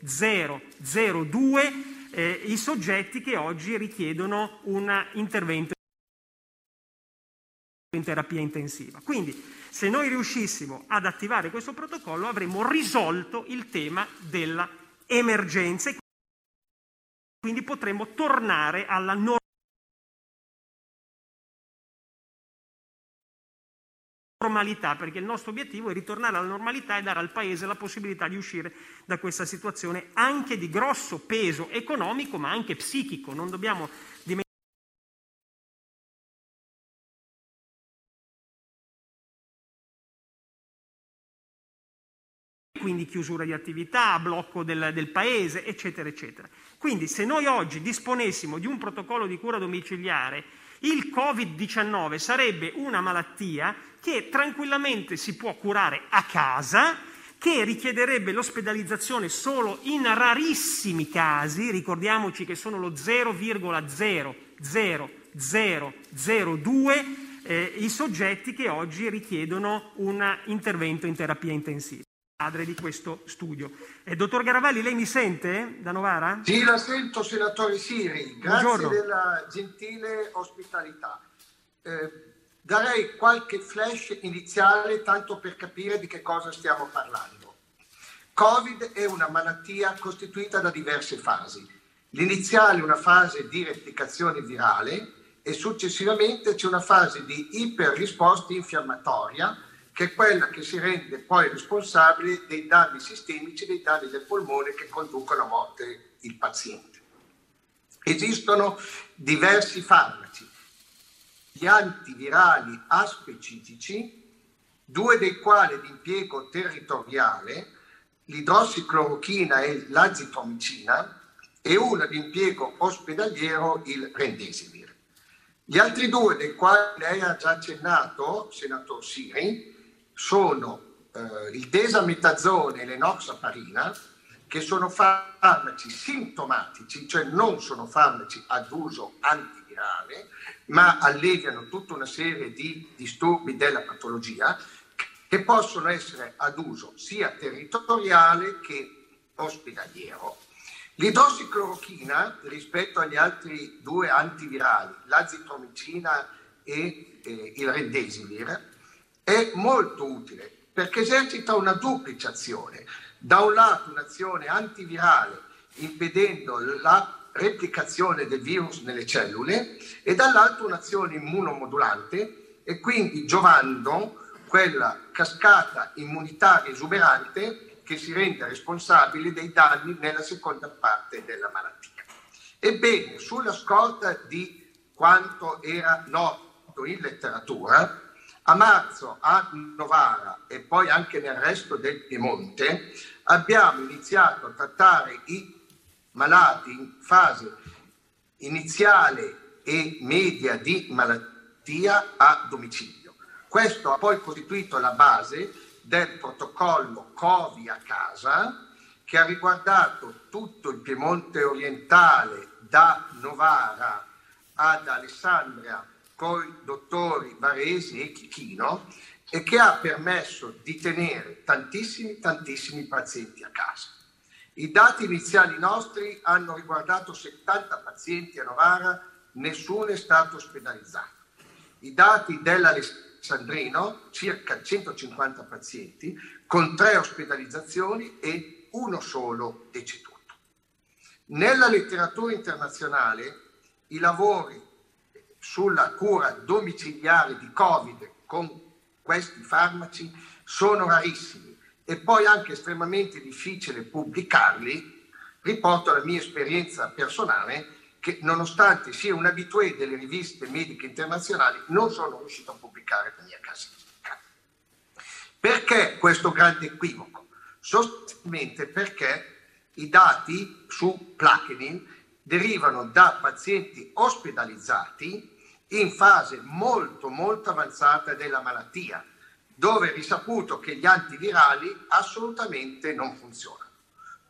0,00002 eh, i soggetti che oggi richiedono un intervento in terapia intensiva. Quindi se noi riuscissimo ad attivare questo protocollo avremmo risolto il tema dell'emergenza e quindi potremmo tornare alla normalità normalità, perché il nostro obiettivo è ritornare alla normalità e dare al Paese la possibilità di uscire da questa situazione anche di grosso peso economico, ma anche psichico. Non dobbiamo dimenticare quindi chiusura di attività, blocco del, del, paese, eccetera, eccetera. Quindi se noi oggi disponessimo di un protocollo di cura domiciliare, il Covid-19 sarebbe una malattia che tranquillamente si può curare a casa, che richiederebbe l'ospedalizzazione solo in rarissimi casi, ricordiamoci che sono lo 0,00002 eh, i soggetti che oggi richiedono un intervento in terapia intensiva padre di questo studio. Eh, dottor Garavalli, lei mi sente da Novara? Sì, la sento, senatore Siri. Grazie Buongiorno. della gentile ospitalità. Eh, darei qualche flash iniziale tanto per capire di che cosa stiamo parlando. Covid è una malattia costituita da diverse fasi. L'iniziale è una fase di replicazione virale e successivamente c'è una fase di iperrisposta infiammatoria che è quella che si rende poi responsabile dei danni sistemici, dei danni del polmone che conducono a morte il paziente. Esistono diversi farmaci gli antivirali aspecifici, due dei quali di impiego territoriale, l'idrossiclorochina e l'azitromicina, e uno di impiego ospedaliero, il rendesivir. Gli altri due, dei quali lei ha già accennato, senator Siri, sono eh, il desametazone e l'enoxaparina, che sono farmaci sintomatici, cioè non sono farmaci ad uso antivirale, ma alleviano tutta una serie di disturbi della patologia che possono essere ad uso sia territoriale che ospedaliero. L'idrossiclorochina rispetto agli altri due antivirali, l'azitromicina e eh, il rendesivir, è molto utile perché esercita una duplice azione. Da un lato un'azione antivirale impedendo la replicazione del virus nelle cellule e dall'altro un'azione immunomodulante e quindi giovando quella cascata immunitaria esuberante che si rende responsabile dei danni nella seconda parte della malattia. Ebbene, sulla scorta di quanto era noto in letteratura, a marzo a Novara e poi anche nel resto del Piemonte abbiamo iniziato a trattare i malati in fase iniziale e media di malattia a domicilio. Questo ha poi costituito la base del protocollo Covi a casa che ha riguardato tutto il Piemonte orientale da Novara ad Alessandria con i dottori Varesi e Chichino e che ha permesso di tenere tantissimi, tantissimi pazienti a casa. I dati iniziali nostri hanno riguardato 70 pazienti a Novara, nessuno è stato ospedalizzato. I dati dell'Alessandrino, circa 150 pazienti, con tre ospedalizzazioni e uno solo deceduto. Nella letteratura internazionale i lavori sulla cura domiciliare di Covid con questi farmaci sono rarissimi e poi anche estremamente difficile pubblicarli, riporto la mia esperienza personale, che nonostante sia un abitué delle riviste mediche internazionali, non sono riuscito a pubblicare la mia casistica. Perché questo grande equivoco? Sostanzialmente perché i dati su Plaquenil derivano da pazienti ospedalizzati in fase molto molto avanzata della malattia, dove è risaputo che gli antivirali assolutamente non funzionano.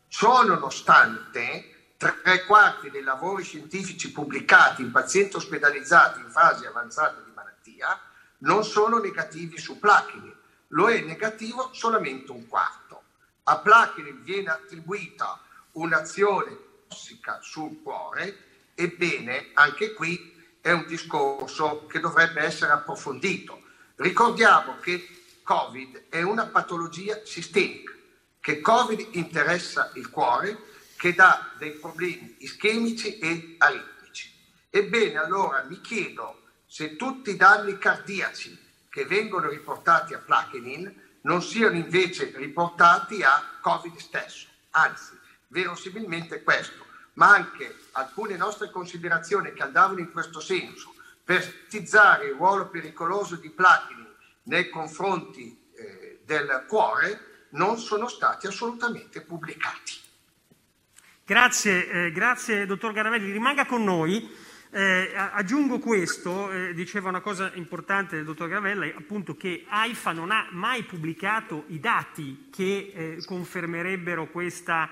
Ciò nonostante tre quarti dei lavori scientifici pubblicati in pazienti ospedalizzati in fase avanzata di malattia non sono negativi su Plaquenil, lo è negativo solamente un quarto. A Plaquenil viene attribuita un'azione tossica sul cuore, ebbene anche qui è un discorso che dovrebbe essere approfondito. Ricordiamo che Covid è una patologia sistemica, che Covid interessa il cuore, che dà dei problemi ischemici e aritmici. Ebbene, allora mi chiedo se tutti i danni cardiaci che vengono riportati a Plaquenil non siano invece riportati a Covid stesso, anzi, verosimilmente questo, ma anche alcune nostre considerazioni che andavano in questo senso per stigmatizzare il ruolo pericoloso di Plaquenil nei confronti eh, del cuore non sono stati assolutamente pubblicati. Grazie, eh, grazie dottor Garavelli. Rimanga con noi. Eh, aggiungo questo, eh, diceva una cosa importante il dottor Gravella, appunto che AIFA non ha mai pubblicato i dati che eh, confermerebbero questa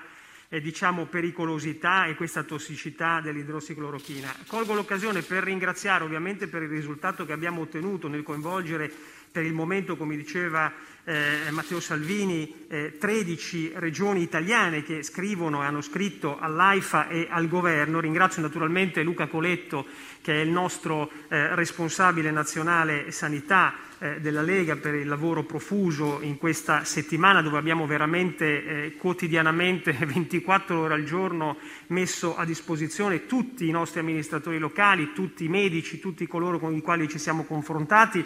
eh, diciamo, pericolosità e questa tossicità dell'idrossiclorochina. Colgo l'occasione per ringraziare ovviamente per il risultato che abbiamo ottenuto nel coinvolgere per il momento, come diceva eh, Matteo Salvini, eh, 13 regioni italiane che scrivono e hanno scritto all'AIFA e al governo. Ringrazio naturalmente Luca Coletto, che è il nostro eh, responsabile nazionale sanità eh, della Lega per il lavoro profuso in questa settimana dove abbiamo veramente eh, quotidianamente *laughs* 24 ore al giorno messo a disposizione tutti i nostri amministratori locali, tutti i medici, tutti coloro con i quali ci siamo confrontati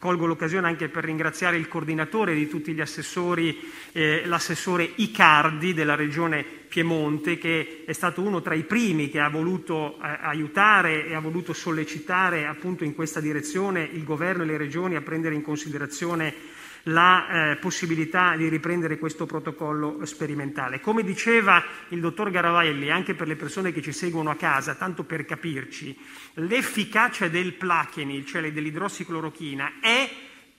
Colgo l'occasione anche per ringraziare il coordinatore di tutti gli assessori, eh, l'assessore Icardi della regione Piemonte, che è stato uno tra i primi che ha voluto eh, aiutare e ha voluto sollecitare appunto in questa direzione il governo e le regioni a prendere in considerazione la eh, possibilità di riprendere questo protocollo sperimentale. Come diceva il dottor Garavelli, anche per le persone che ci seguono a casa, tanto per capirci, l'efficacia del plaquenil, cioè dell'idrossiclorochina, è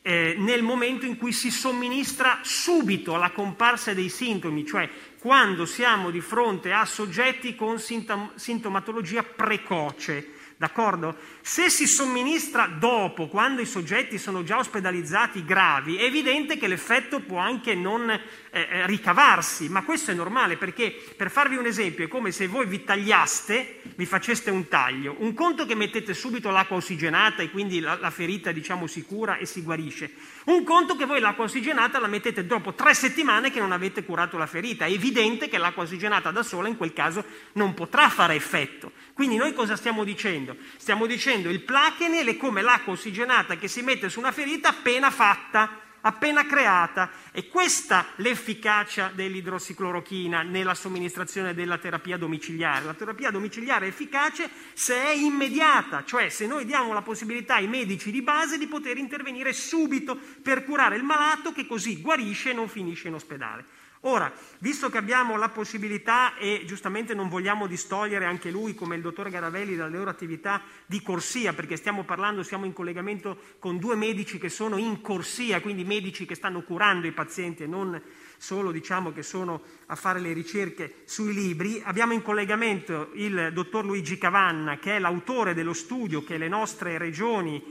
eh, nel momento in cui si somministra subito alla comparsa dei sintomi, cioè quando siamo di fronte a soggetti con sintom- sintomatologia precoce. D'accordo? Se si somministra dopo, quando i soggetti sono già ospedalizzati gravi, è evidente che l'effetto può anche non eh, eh, ricavarsi, ma questo è normale perché, per farvi un esempio, è come se voi vi tagliaste, vi faceste un taglio. Un conto che mettete subito l'acqua ossigenata e quindi la, la ferita, diciamo, sicura e si guarisce. Un conto che voi l'acqua ossigenata la mettete dopo tre settimane che non avete curato la ferita. È evidente che l'acqua ossigenata da sola in quel caso non potrà fare effetto. Quindi noi cosa stiamo dicendo? Stiamo dicendo il plaquenil è come l'acqua ossigenata che si mette su una ferita appena fatta, appena creata. E questa l'efficacia dell'idrossiclorochina nella somministrazione della terapia domiciliare. La terapia domiciliare è efficace se è immediata, cioè se noi diamo la possibilità ai medici di base di poter intervenire subito per curare il malato che così guarisce e non finisce in ospedale. Ora, visto che abbiamo la possibilità e giustamente non vogliamo distogliere anche lui, come il dottor Garavelli, dalle loro attività di corsia, perché stiamo parlando, siamo in collegamento con due medici che sono in corsia, quindi medici che stanno curando i pazienti e non solo diciamo che sono a fare le ricerche sui libri. Abbiamo in collegamento il dottor Luigi Cavanna, che è l'autore dello studio che le nostre regioni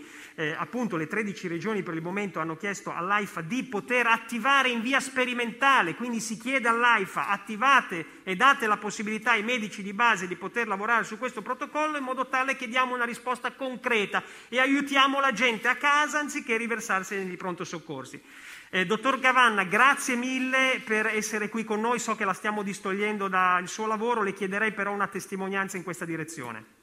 eh, appunto le 13 regioni per il momento hanno chiesto all'AIFA di poter attivare in via sperimentale, quindi si chiede all'AIFA attivate e date la possibilità ai medici di base di poter lavorare su questo protocollo in modo tale che diamo una risposta concreta e aiutiamo la gente a casa anziché riversarsi negli pronto soccorsi. Eh, dottor Gavanna, grazie mille per essere qui con noi, so che la stiamo distogliendo dal suo lavoro, le chiederei però una testimonianza in questa direzione.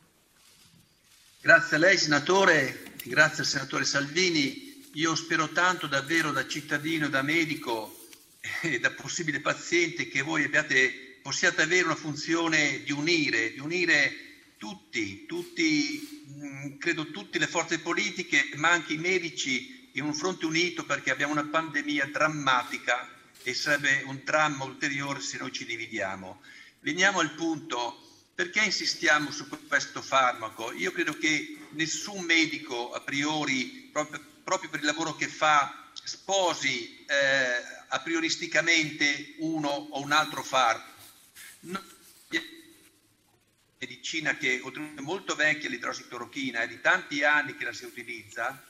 Grazie a lei, senatore, grazie al senatore Salvini. Io spero tanto davvero da cittadino, da medico e da possibile paziente che voi abbiate, possiate avere una funzione di unire, di unire tutti, tutti, mm, credo tutte le forze politiche, ma anche i medici in un fronte unito perché abbiamo una pandemia drammatica e sarebbe un dramma ulteriore se noi ci dividiamo. Veniamo al punto, perché insistiamo su questo farmaco? Io credo che nessun medico a priori, proprio, proprio per il lavoro che fa, sposi eh, a prioristicamente uno o un altro farmaco. No, medicina che è molto vecchia, l'idrossiclorochina, è di tanti anni che la si utilizza,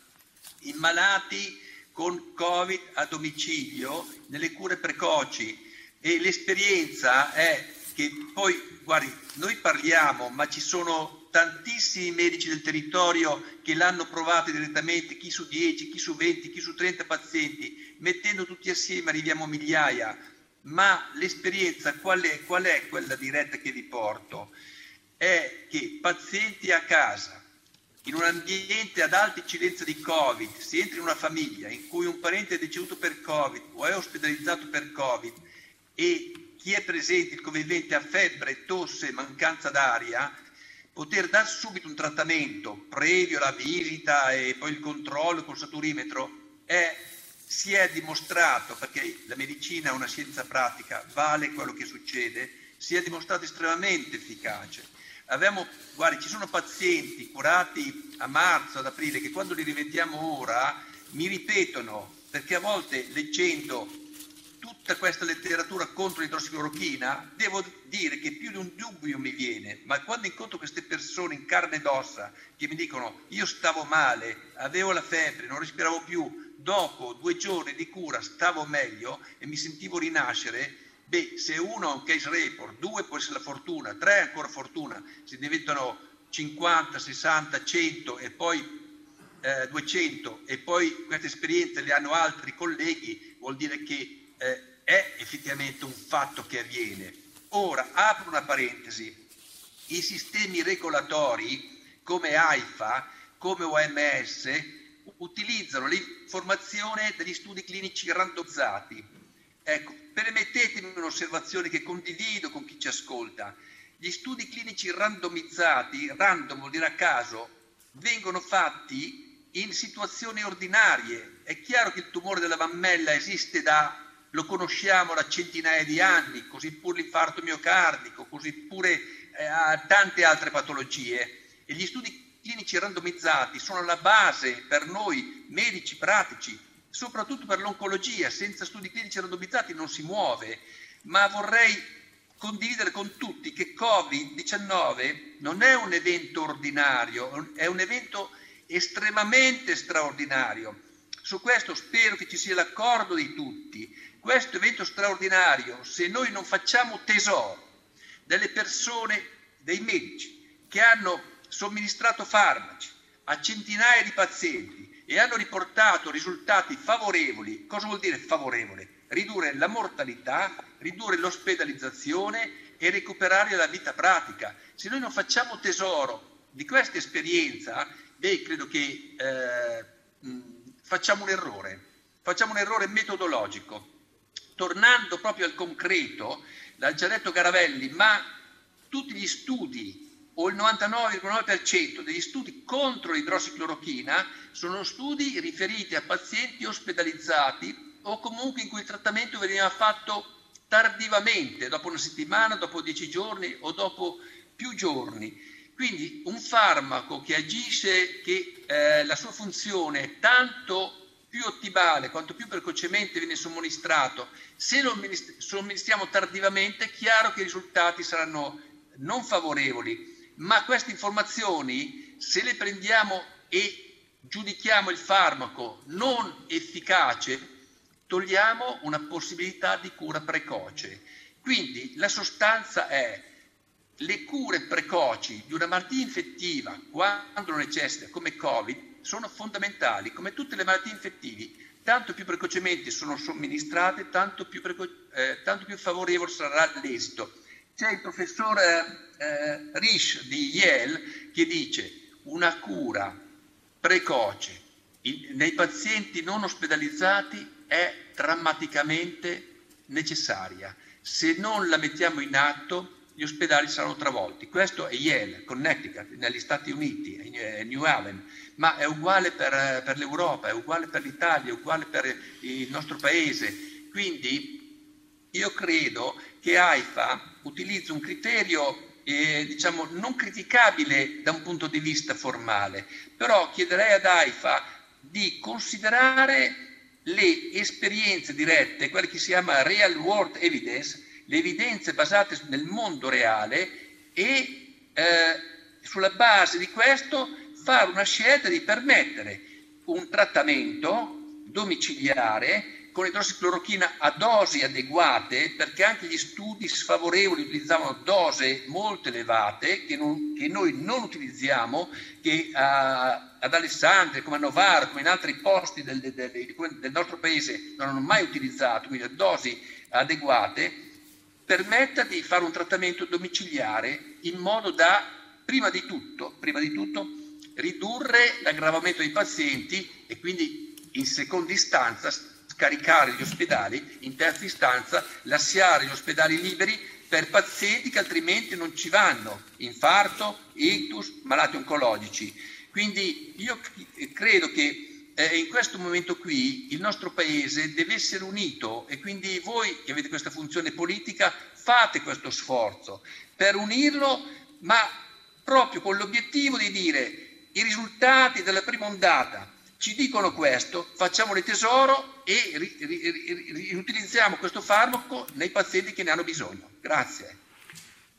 in malati con Covid a domicilio nelle cure precoci e l'esperienza è che poi, guardi, noi parliamo, ma ci sono tantissimi medici del territorio che l'hanno provato direttamente, chi su 10, chi su 20, chi su 30 pazienti, mettendo tutti assieme arriviamo a migliaia, ma l'esperienza qual è, qual è quella diretta che vi porto? È che pazienti a casa, in un ambiente ad alta incidenza di Covid, si entra in una famiglia in cui un parente è deceduto per Covid o è ospedalizzato per Covid e chi è presente, il convivente ha febbre, tosse, mancanza d'aria, poter dar subito un trattamento previo alla visita e poi il controllo col saturimetro è, si è dimostrato, perché la medicina è una scienza pratica, vale quello che succede, si è dimostrato estremamente efficace. Abbiamo, guardi, ci sono pazienti curati a marzo, ad aprile, che quando li rivediamo ora mi ripetono, perché a volte leggendo tutta questa letteratura contro l'idrossiclorochina, devo dire che più di un dubbio mi viene, ma quando incontro queste persone in carne ed ossa che mi dicono io stavo male, avevo la febbre, non respiravo più, dopo due giorni di cura stavo meglio e mi sentivo rinascere, Beh, se uno ha un case report, due può essere la fortuna, tre è ancora fortuna, se diventano 50, 60, 100 e poi eh, 200 e poi queste esperienze le hanno altri colleghi, vuol dire che eh, è effettivamente un fatto che avviene. Ora, apro una parentesi, i sistemi regolatori come AIFA, come OMS, utilizzano l'informazione degli studi clinici randomizzati. Ecco, Permettetemi un'osservazione che condivido con chi ci ascolta. Gli studi clinici randomizzati, random vuol dire a caso, vengono fatti in situazioni ordinarie. È chiaro che il tumore della mammella esiste da, lo conosciamo da centinaia di anni, così pure l'infarto miocardico, così pure eh, tante altre patologie. E gli studi clinici randomizzati sono la base per noi medici pratici soprattutto per l'oncologia, senza studi clinici randomizzati non si muove, ma vorrei condividere con tutti che Covid-19 non è un evento ordinario, è un evento estremamente straordinario. Su questo spero che ci sia l'accordo di tutti. Questo evento straordinario, se noi non facciamo tesoro delle persone, dei medici che hanno somministrato farmaci a centinaia di pazienti, e hanno riportato risultati favorevoli. Cosa vuol dire favorevole? Ridurre la mortalità, ridurre l'ospedalizzazione e recuperare la vita pratica. Se noi non facciamo tesoro di questa esperienza, beh, credo che eh, facciamo un errore, facciamo un errore metodologico. Tornando proprio al concreto, l'ha già detto Garavelli, ma tutti gli studi o il 99,9% degli studi contro l'idrossiclorochina sono studi riferiti a pazienti ospedalizzati o comunque in cui il trattamento veniva fatto tardivamente, dopo una settimana, dopo dieci giorni o dopo più giorni. Quindi un farmaco che agisce, che eh, la sua funzione è tanto più ottimale quanto più precocemente viene somministrato, se lo somministriamo tardivamente è chiaro che i risultati saranno non favorevoli ma queste informazioni, se le prendiamo e giudichiamo il farmaco non efficace, togliamo una possibilità di cura precoce. Quindi la sostanza è le cure precoci di una malattia infettiva quando necessita, come Covid, sono fondamentali, come tutte le malattie infettive. Tanto più precocemente sono somministrate, tanto più, preco- eh, tanto più favorevole sarà l'esito c'è il professore eh, Risch di Yale che dice una cura precoce in, nei pazienti non ospedalizzati è drammaticamente necessaria. Se non la mettiamo in atto gli ospedali saranno travolti. Questo è Yale, Connecticut, negli Stati Uniti, New Haven, ma è uguale per, per l'Europa, è uguale per l'Italia, è uguale per il nostro paese. Quindi io credo che AIFA utilizzi un criterio eh, diciamo, non criticabile da un punto di vista formale, però chiederei ad AIFA di considerare le esperienze dirette, quelle che si chiama real world evidence, le evidenze basate nel mondo reale e eh, sulla base di questo fare una scelta di permettere un trattamento domiciliare con idrossiclorochina a dosi adeguate, perché anche gli studi sfavorevoli utilizzavano dose molto elevate che, non, che noi non utilizziamo, che a, ad Alessandria, come a Novara, come in altri posti del, del, del, nostro paese non hanno mai utilizzato, quindi a dosi adeguate, permetta di fare un trattamento domiciliare in modo da, prima di tutto, prima di tutto ridurre l'aggravamento dei pazienti e quindi in seconda istanza scaricare gli ospedali, in terza istanza lasciare gli ospedali liberi per pazienti che altrimenti non ci vanno, infarto, ictus, malati oncologici. Quindi io credo che eh, in questo momento qui il nostro Paese deve essere unito e quindi voi che avete questa funzione politica fate questo sforzo per unirlo, ma proprio con l'obiettivo di dire i risultati della prima ondata ci dicono questo, facciamone tesoro e riutilizziamo questo farmaco nei pazienti che ne hanno bisogno. Grazie.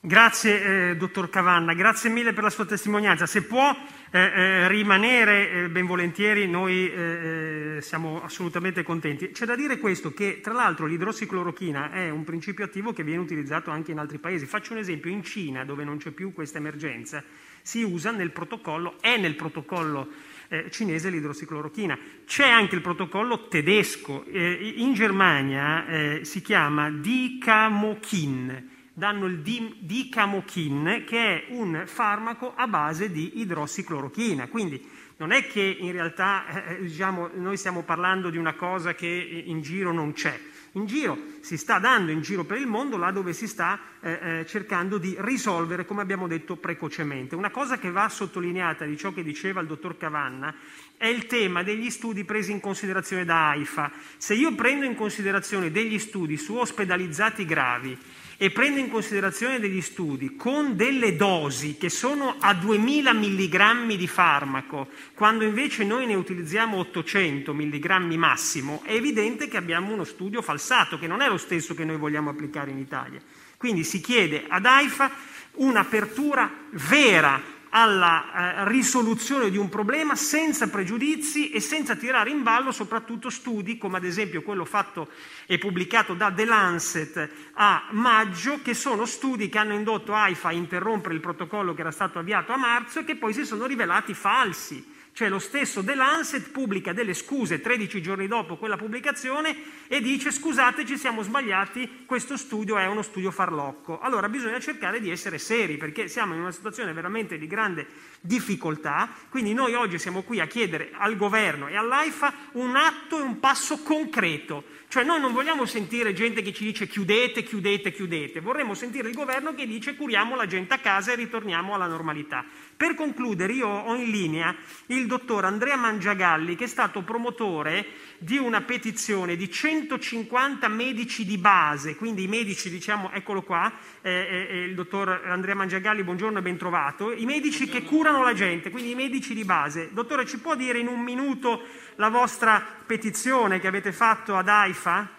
Grazie eh, dottor Cavanna, grazie mille per la sua testimonianza. Se può eh, eh, rimanere eh, ben volentieri, noi eh, eh, siamo assolutamente contenti. C'è da dire questo, che tra l'altro l'idrossiclorochina è un principio attivo che viene utilizzato anche in altri paesi. Faccio un esempio, in Cina, dove non c'è più questa emergenza, si usa nel protocollo, è nel protocollo eh, cinese l'idrossiclorochina. C'è anche il protocollo tedesco, eh, in Germania eh, si chiama Dicamokin, danno il Dicamokin che è un farmaco a base di idrossiclorochina, quindi non è che in realtà eh, eh, diciamo, noi stiamo parlando di una cosa che in giro non c'è in giro, si sta dando in giro per il mondo là dove si sta eh, eh, cercando di risolvere, come abbiamo detto, precocemente. Una cosa che va sottolineata di ciò che diceva il dottor Cavanna è il tema degli studi presi in considerazione da AIFA. Se io prendo in considerazione degli studi su ospedalizzati gravi, e prende in considerazione degli studi con delle dosi che sono a 2000 mg di farmaco, quando invece noi ne utilizziamo 800 mg massimo, è evidente che abbiamo uno studio falsato, che non è lo stesso che noi vogliamo applicare in Italia. Quindi si chiede ad AIFA un'apertura vera alla eh, risoluzione di un problema senza pregiudizi e senza tirare in ballo soprattutto studi come ad esempio quello fatto e pubblicato da The Lancet a maggio, che sono studi che hanno indotto AIFA a interrompere il protocollo che era stato avviato a marzo e che poi si sono rivelati falsi. Cioè lo stesso The Lancet pubblica delle scuse 13 giorni dopo quella pubblicazione e dice scusate ci siamo sbagliati, questo studio è uno studio farlocco. Allora bisogna cercare di essere seri perché siamo in una situazione veramente di grande difficoltà, quindi noi oggi siamo qui a chiedere al governo e all'AIFA un atto e un passo concreto. Cioè noi non vogliamo sentire gente che ci dice chiudete, chiudete, chiudete, vorremmo sentire il governo che dice curiamo la gente a casa e ritorniamo alla normalità. Per concludere, io ho in linea il dottor Andrea Mangiagalli, che è stato promotore di una petizione di 150 medici di base, quindi i medici, diciamo, eccolo qua, eh, eh, eh, il dottor Andrea Mangiagalli, buongiorno e ben trovato, i medici che curano la gente, quindi i medici di base. Dottore, ci può dire in un minuto la vostra petizione che avete fatto ad AIFA?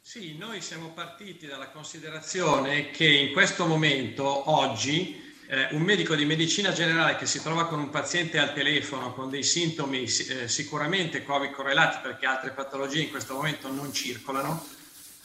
Sì, noi siamo partiti dalla considerazione che in questo momento, oggi, eh, un medico di medicina generale che si trova con un paziente al telefono con dei sintomi eh, sicuramente Covid correlati perché altre patologie in questo momento non circolano,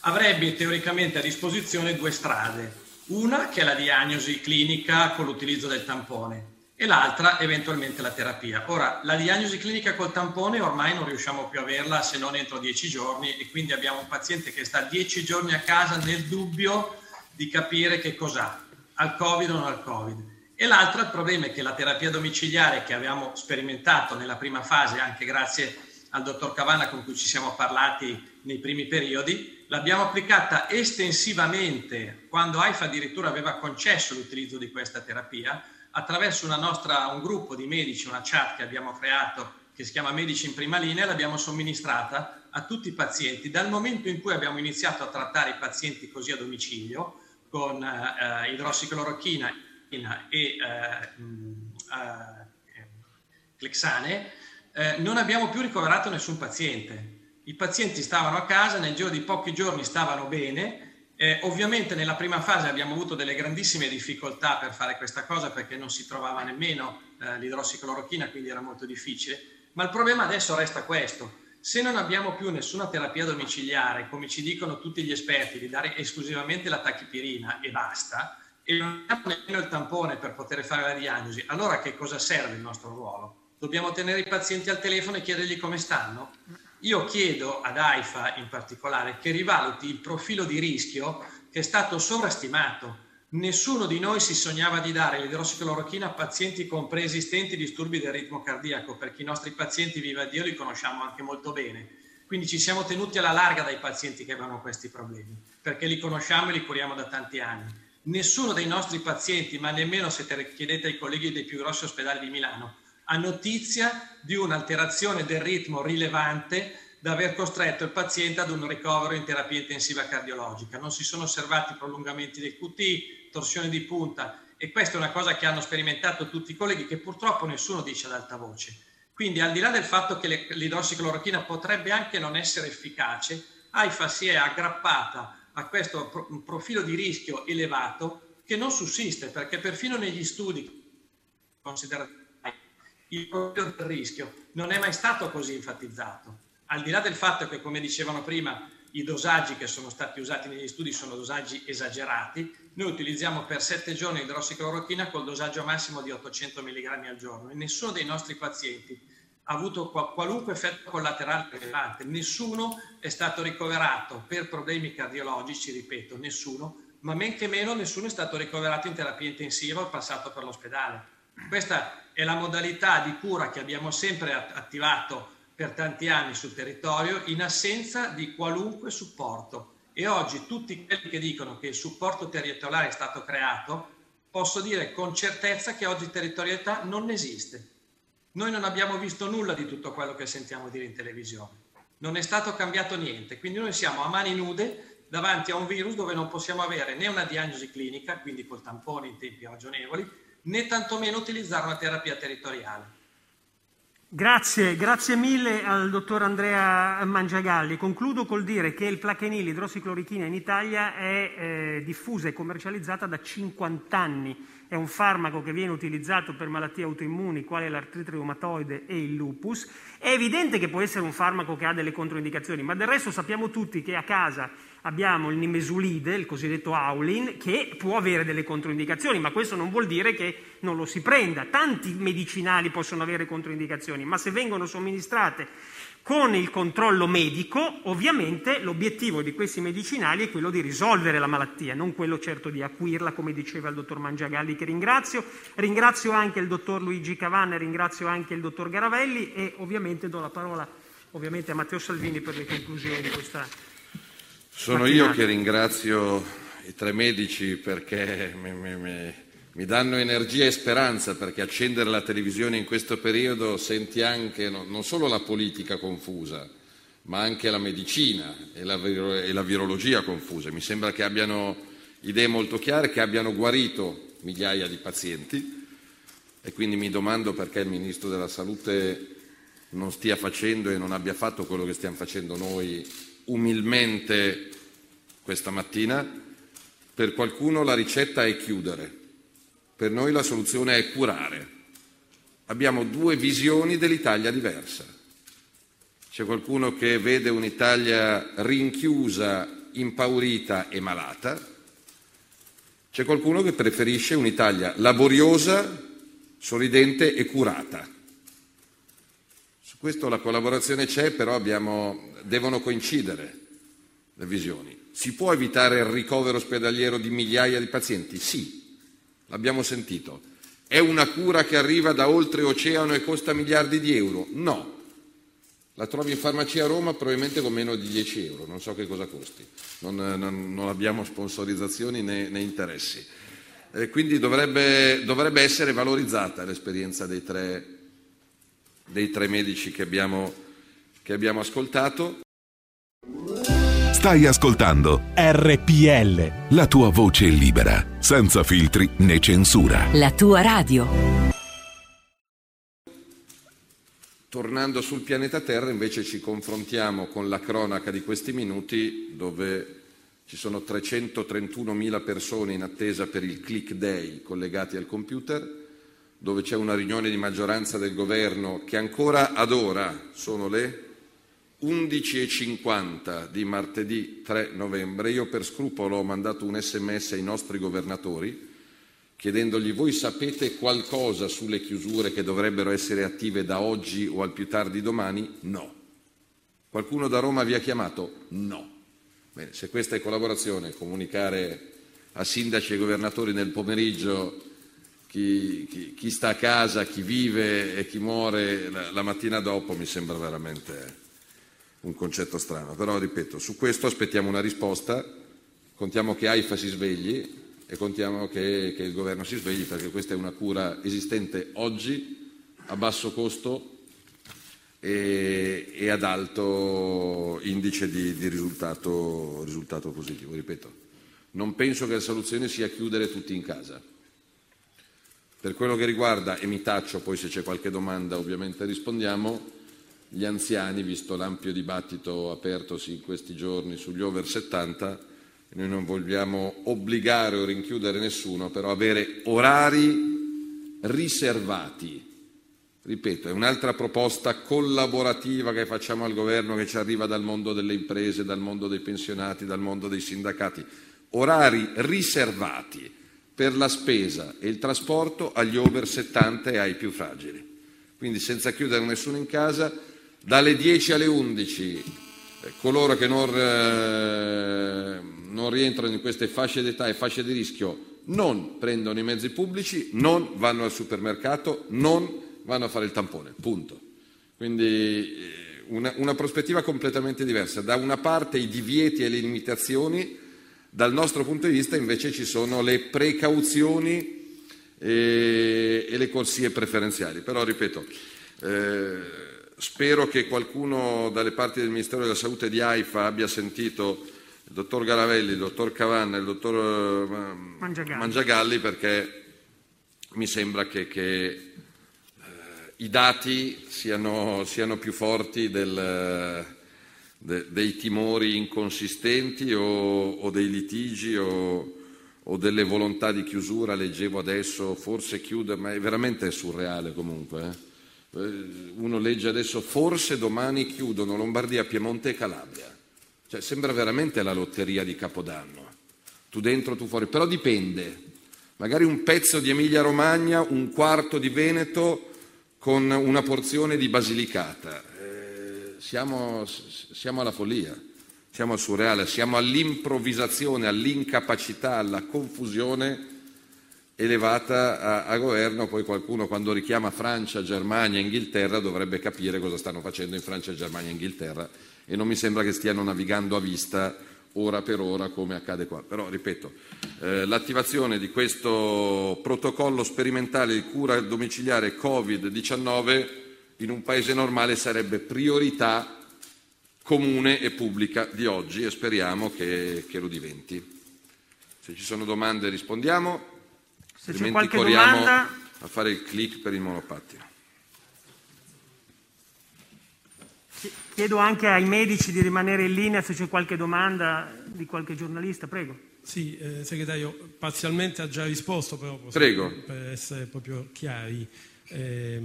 avrebbe teoricamente a disposizione due strade. Una che è la diagnosi clinica con l'utilizzo del tampone e l'altra eventualmente la terapia. Ora, la diagnosi clinica col tampone ormai non riusciamo più a averla se non entro dieci giorni e quindi abbiamo un paziente che sta dieci giorni a casa nel dubbio di capire che cos'ha al Covid o non al Covid. E l'altro il problema è che la terapia domiciliare che abbiamo sperimentato nella prima fase, anche grazie al dottor Cavanna con cui ci siamo parlati nei primi periodi, l'abbiamo applicata estensivamente quando AIFA addirittura aveva concesso l'utilizzo di questa terapia attraverso nostra, un gruppo di medici, una chat che abbiamo creato che si chiama Medici in prima linea, l'abbiamo somministrata a tutti i pazienti. Dal momento in cui abbiamo iniziato a trattare i pazienti così a domicilio, con eh, idrossiclorochina e eh, eh, clexane, eh, non abbiamo più ricoverato nessun paziente. I pazienti stavano a casa, nel giro di pochi giorni stavano bene. Eh, ovviamente nella prima fase abbiamo avuto delle grandissime difficoltà per fare questa cosa perché non si trovava nemmeno eh, l'idrossiclorochina, quindi era molto difficile. Ma il problema adesso resta questo. Se non abbiamo più nessuna terapia domiciliare, come ci dicono tutti gli esperti, di dare esclusivamente la tachipirina e basta, e non abbiamo nemmeno il tampone per poter fare la diagnosi, allora che cosa serve il nostro ruolo? Dobbiamo tenere i pazienti al telefono e chiedergli come stanno? Io chiedo ad AIFA in particolare che rivaluti il profilo di rischio che è stato sovrastimato. Nessuno di noi si sognava di dare l'idrossiclorochina a pazienti con preesistenti disturbi del ritmo cardiaco, perché i nostri pazienti, viva Dio, li conosciamo anche molto bene. Quindi ci siamo tenuti alla larga dai pazienti che avevano questi problemi, perché li conosciamo e li curiamo da tanti anni. Nessuno dei nostri pazienti, ma nemmeno se chiedete ai colleghi dei più grossi ospedali di Milano, ha notizia di un'alterazione del ritmo rilevante da aver costretto il paziente ad un ricovero in terapia intensiva cardiologica. Non si sono osservati prolungamenti del QT, torsione di punta e questa è una cosa che hanno sperimentato tutti i colleghi che purtroppo nessuno dice ad alta voce. Quindi al di là del fatto che l'idrossiclorochina potrebbe anche non essere efficace, AIFA si è aggrappata a questo profilo di rischio elevato che non sussiste perché perfino negli studi considerati il profilo del rischio non è mai stato così enfatizzato. Al di là del fatto che, come dicevano prima, i dosaggi che sono stati usati negli studi sono dosaggi esagerati, noi utilizziamo per sette giorni idrossiclorochina col dosaggio massimo di 800 mg al giorno e nessuno dei nostri pazienti ha avuto qualunque effetto collaterale rilevante, nessuno è stato ricoverato per problemi cardiologici, ripeto, nessuno, ma men che meno nessuno è stato ricoverato in terapia intensiva o passato per l'ospedale. Questa è la modalità di cura che abbiamo sempre attivato per tanti anni sul territorio in assenza di qualunque supporto. E oggi tutti quelli che dicono che il supporto territoriale è stato creato, posso dire con certezza che oggi territorialità non esiste. Noi non abbiamo visto nulla di tutto quello che sentiamo dire in televisione. Non è stato cambiato niente, quindi noi siamo a mani nude davanti a un virus dove non possiamo avere né una diagnosi clinica, quindi col tampone in tempi ragionevoli, né tantomeno utilizzare una terapia territoriale. Grazie, grazie mille al dottor Andrea Mangiagalli. Concludo col dire che il plaquenil, idrossiclorochina in Italia è eh, diffusa e commercializzata da 50 anni. È un farmaco che viene utilizzato per malattie autoimmuni quali l'artrite reumatoide e il lupus. È evidente che può essere un farmaco che ha delle controindicazioni, ma del resto sappiamo tutti che a casa abbiamo il nimesulide, il cosiddetto Aulin, che può avere delle controindicazioni, ma questo non vuol dire che non lo si prenda. Tanti medicinali possono avere controindicazioni, ma se vengono somministrate con il controllo medico, ovviamente l'obiettivo di questi medicinali è quello di risolvere la malattia, non quello certo di acuirla, come diceva il dottor Mangiagalli, che ringrazio. Ringrazio anche il dottor Luigi Cavanna, ringrazio anche il dottor Garavelli e ovviamente do la parola ovviamente a Matteo Salvini per le conclusioni di questa sono io che ringrazio i tre medici perché mi, mi, mi, danno energia e speranza, perché accendere la televisione in questo periodo senti anche no, non solo la politica confusa, ma anche la medicina e la, e la virologia confusa. Mi sembra che abbiano idee molto chiare, che abbiano guarito migliaia di pazienti e quindi mi domando perché il Ministro della Salute non stia facendo e non abbia fatto quello che stiamo facendo noi umilmente questa mattina, per qualcuno la ricetta è chiudere, per noi la soluzione è curare. Abbiamo due visioni dell'Italia diversa. C'è qualcuno che vede un'Italia rinchiusa, impaurita e malata, c'è qualcuno che preferisce un'Italia laboriosa, sorridente e curata. Questo la collaborazione c'è, però abbiamo devono coincidere le visioni. Si può evitare il ricovero ospedaliero di migliaia di pazienti? Sì, l'abbiamo sentito. È una cura che arriva da oltreoceano e costa miliardi di euro? No. La trovi in farmacia a Roma probabilmente con meno di 10 euro, non so che cosa costi, non, non, non abbiamo sponsorizzazioni né, né interessi. Eh, quindi dovrebbe, dovrebbe, essere valorizzata l'esperienza dei tre, dei tre medici che abbiamo, che abbiamo ascoltato. Stai ascoltando RPL. La tua voce libera, senza filtri né censura. La tua radio. Tornando sul pianeta Terra invece ci confrontiamo con la cronaca di questi minuti dove ci sono 331.000 persone in attesa per il click day collegati al computer, dove c'è una riunione di maggioranza del governo che ancora ad ora sono le 11.50 di martedì 3 novembre. Io per scrupolo ho mandato un sms ai nostri governatori chiedendogli voi sapete qualcosa sulle chiusure che dovrebbero essere attive da oggi o al più tardi domani? No. Qualcuno da Roma vi ha chiamato? No. Bene, se questa è collaborazione, comunicare a sindaci e governatori nel pomeriggio chi, chi, chi, sta a casa, chi vive e chi muore la, la mattina dopo mi sembra veramente un concetto strano. Però, ripeto, su questo aspettiamo una risposta, contiamo che AIFA si svegli e contiamo che, che il governo si svegli perché questa è una cura esistente oggi a basso costo e, e ad alto indice di, di risultato, risultato positivo. Ripeto, non penso che la soluzione sia chiudere tutti in casa. Per quello che riguarda, e mi taccio, poi se c'è qualche domanda ovviamente rispondiamo, gli anziani, visto l'ampio dibattito apertosi in questi giorni sugli over 70, noi non vogliamo obbligare o rinchiudere nessuno, però avere orari riservati. Ripeto, è un'altra proposta collaborativa che facciamo al governo che ci arriva dal mondo delle imprese, dal mondo dei pensionati, dal mondo dei sindacati. Orari riservati per la spesa e il trasporto agli over 70 e ai più fragili. Quindi senza chiudere nessuno in casa, dalle 10 alle 11 eh, coloro che non, eh, non rientrano in queste fasce d'età e fasce di rischio non prendono i mezzi pubblici, non vanno al supermercato, non vanno a fare il tampone, punto. Quindi eh, una, una, prospettiva completamente diversa. Da una parte i divieti e le limitazioni, dal nostro punto di vista invece ci sono le precauzioni e, e le corsie preferenziali. Però, ripeto, eh, spero che qualcuno dalle parti del Ministero della Salute di AIFA abbia sentito il dottor Garavelli, il dottor Cavanna e il dottor eh, Mangiagalli, Mangiagalli perché mi sembra che, che eh, i dati siano, siano più forti del, de, dei timori inconsistenti o, o dei litigi o, o, delle volontà di chiusura. Leggevo adesso, forse chiude, ma è veramente surreale comunque. Eh? eh uno legge adesso, forse domani chiudono Lombardia, Piemonte e Calabria. Cioè, sembra veramente la lotteria di Capodanno. Tu dentro, tu fuori. Però dipende. Magari un pezzo di Emilia-Romagna, un quarto di Veneto con una porzione di Basilicata. Siamo, siamo alla follia, siamo al surreale, siamo all'improvvisazione, all'incapacità, alla confusione elevata a, a, governo, poi qualcuno quando richiama Francia, Germania, Inghilterra dovrebbe capire cosa stanno facendo in Francia, Germania e Inghilterra e non mi sembra che stiano navigando a vista ora per ora come accade qua. Però, ripeto, eh, l'attivazione di questo protocollo sperimentale di cura domiciliare Covid-19 in un paese normale sarebbe priorità comune e pubblica di oggi e speriamo che, che lo diventi. Se ci sono domande rispondiamo, Se altrimenti corriamo domanda... a fare il click per il monopattino. Chiedo anche ai medici di rimanere in linea se c'è qualche domanda di qualche giornalista, prego. Sì, eh, segretario, parzialmente ha già risposto, però prego. per essere proprio chiari. Eh,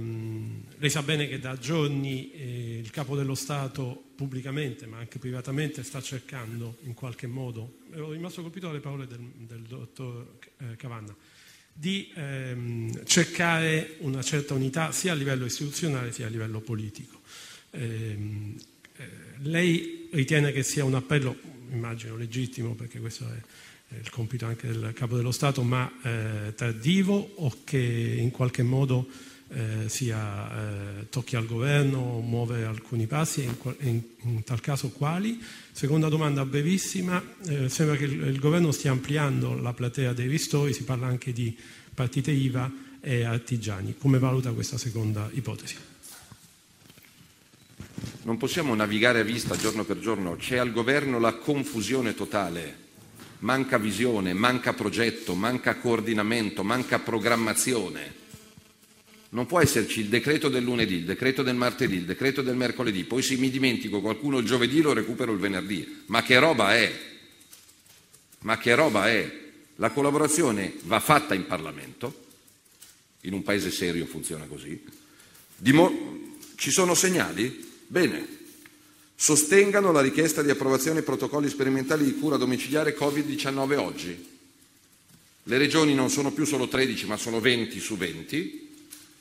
lei sa bene che da giorni eh, il capo dello Stato pubblicamente ma anche privatamente sta cercando in qualche modo, ero rimasto colpito dalle parole del, del dottor eh, Cavanna, di ehm, cercare una certa unità sia a livello istituzionale sia a livello politico. Ehm, eh, lei ritiene che sia un appello, immagino legittimo, perché questo è, il compito anche del Capo dello Stato, ma eh, tardivo o che in qualche modo eh, sia, eh, tocchi al governo muovere alcuni passi e in, in, in, tal caso quali. Seconda domanda brevissima, eh, sembra che il, il, governo stia ampliando la platea dei ristori, si parla anche di partite IVA e artigiani. Come valuta questa seconda ipotesi? Non possiamo navigare a vista giorno per giorno, c'è al governo la confusione totale manca visione, manca progetto, manca coordinamento, manca programmazione. Non può esserci il decreto del lunedì, il decreto del martedì, il decreto del mercoledì, poi se mi dimentico qualcuno il giovedì lo recupero il venerdì. Ma che roba è? Ma che roba è? La collaborazione va fatta in Parlamento, in un paese serio funziona così. Dimo- ci sono segnali? Bene, sostengano la richiesta di approvazione dei protocolli sperimentali di cura domiciliare Covid-19 oggi. Le regioni non sono più solo 13 ma sono 20 su 20.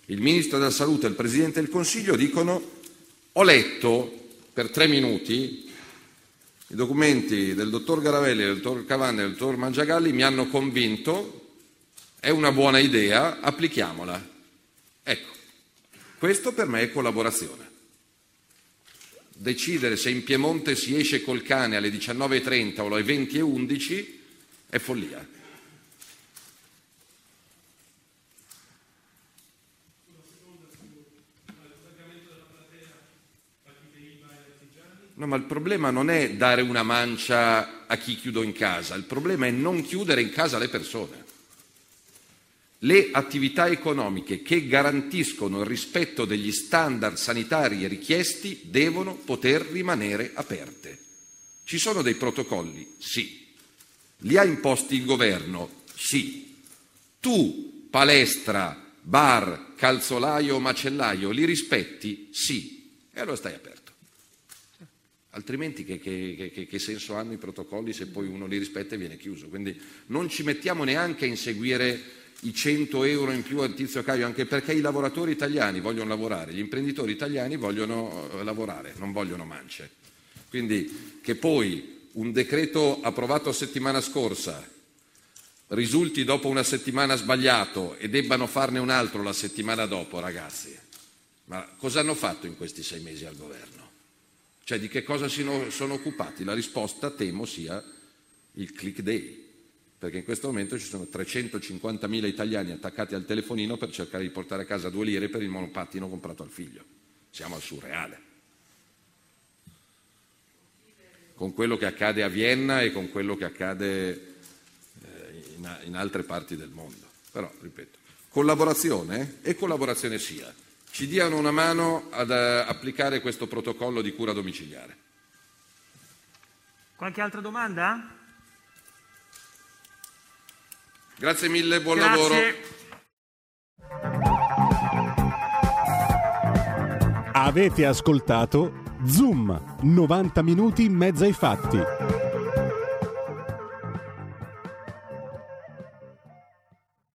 Il Ministro della Salute e il Presidente del Consiglio dicono ho letto per tre minuti i documenti del dottor Garavelli, del dottor Cavanni e del dottor Mangiagalli mi hanno convinto, è una buona idea, applichiamola. Ecco, questo per me è collaborazione decidere se in Piemonte si esce col cane alle 19.30 o alle 20.11 è follia. No, ma il problema non è dare una mancia a chi chiudo in casa, il problema è non chiudere in casa le persone. Le attività economiche che garantiscono il rispetto degli standard sanitari richiesti devono poter rimanere aperte. Ci sono dei protocolli? Sì. Li ha imposti il governo? Sì. Tu, palestra, bar, calzolaio o macellaio, li rispetti? Sì. E allora stai aperto. Altrimenti che, che, che, che, senso hanno i protocolli se poi uno li rispetta e viene chiuso? Quindi non ci mettiamo neanche a inseguire i 100 euro in più al tizio Caio, anche perché i lavoratori italiani vogliono lavorare, gli imprenditori italiani vogliono eh, lavorare, non vogliono mance. Quindi che poi un decreto approvato settimana scorsa risulti dopo una settimana sbagliato e debbano farne un altro la settimana dopo, ragazzi, ma cosa hanno fatto in questi sei mesi al governo? Cioè di che cosa sono occupati? La risposta temo sia il click day perché in questo momento ci sono 350.000 italiani attaccati al telefonino per cercare di portare a casa due lire per il monopattino comprato al figlio. Siamo al surreale. Con quello che accade a Vienna e con quello che accade eh, in, in altre parti del mondo. Però, ripeto, collaborazione e collaborazione sia. Ci diano una mano ad uh, applicare questo protocollo di cura domiciliare. Qualche altra domanda? Grazie mille, buon Grazie. lavoro. Avete ascoltato Zoom, 90 minuti in mezzo ai fatti.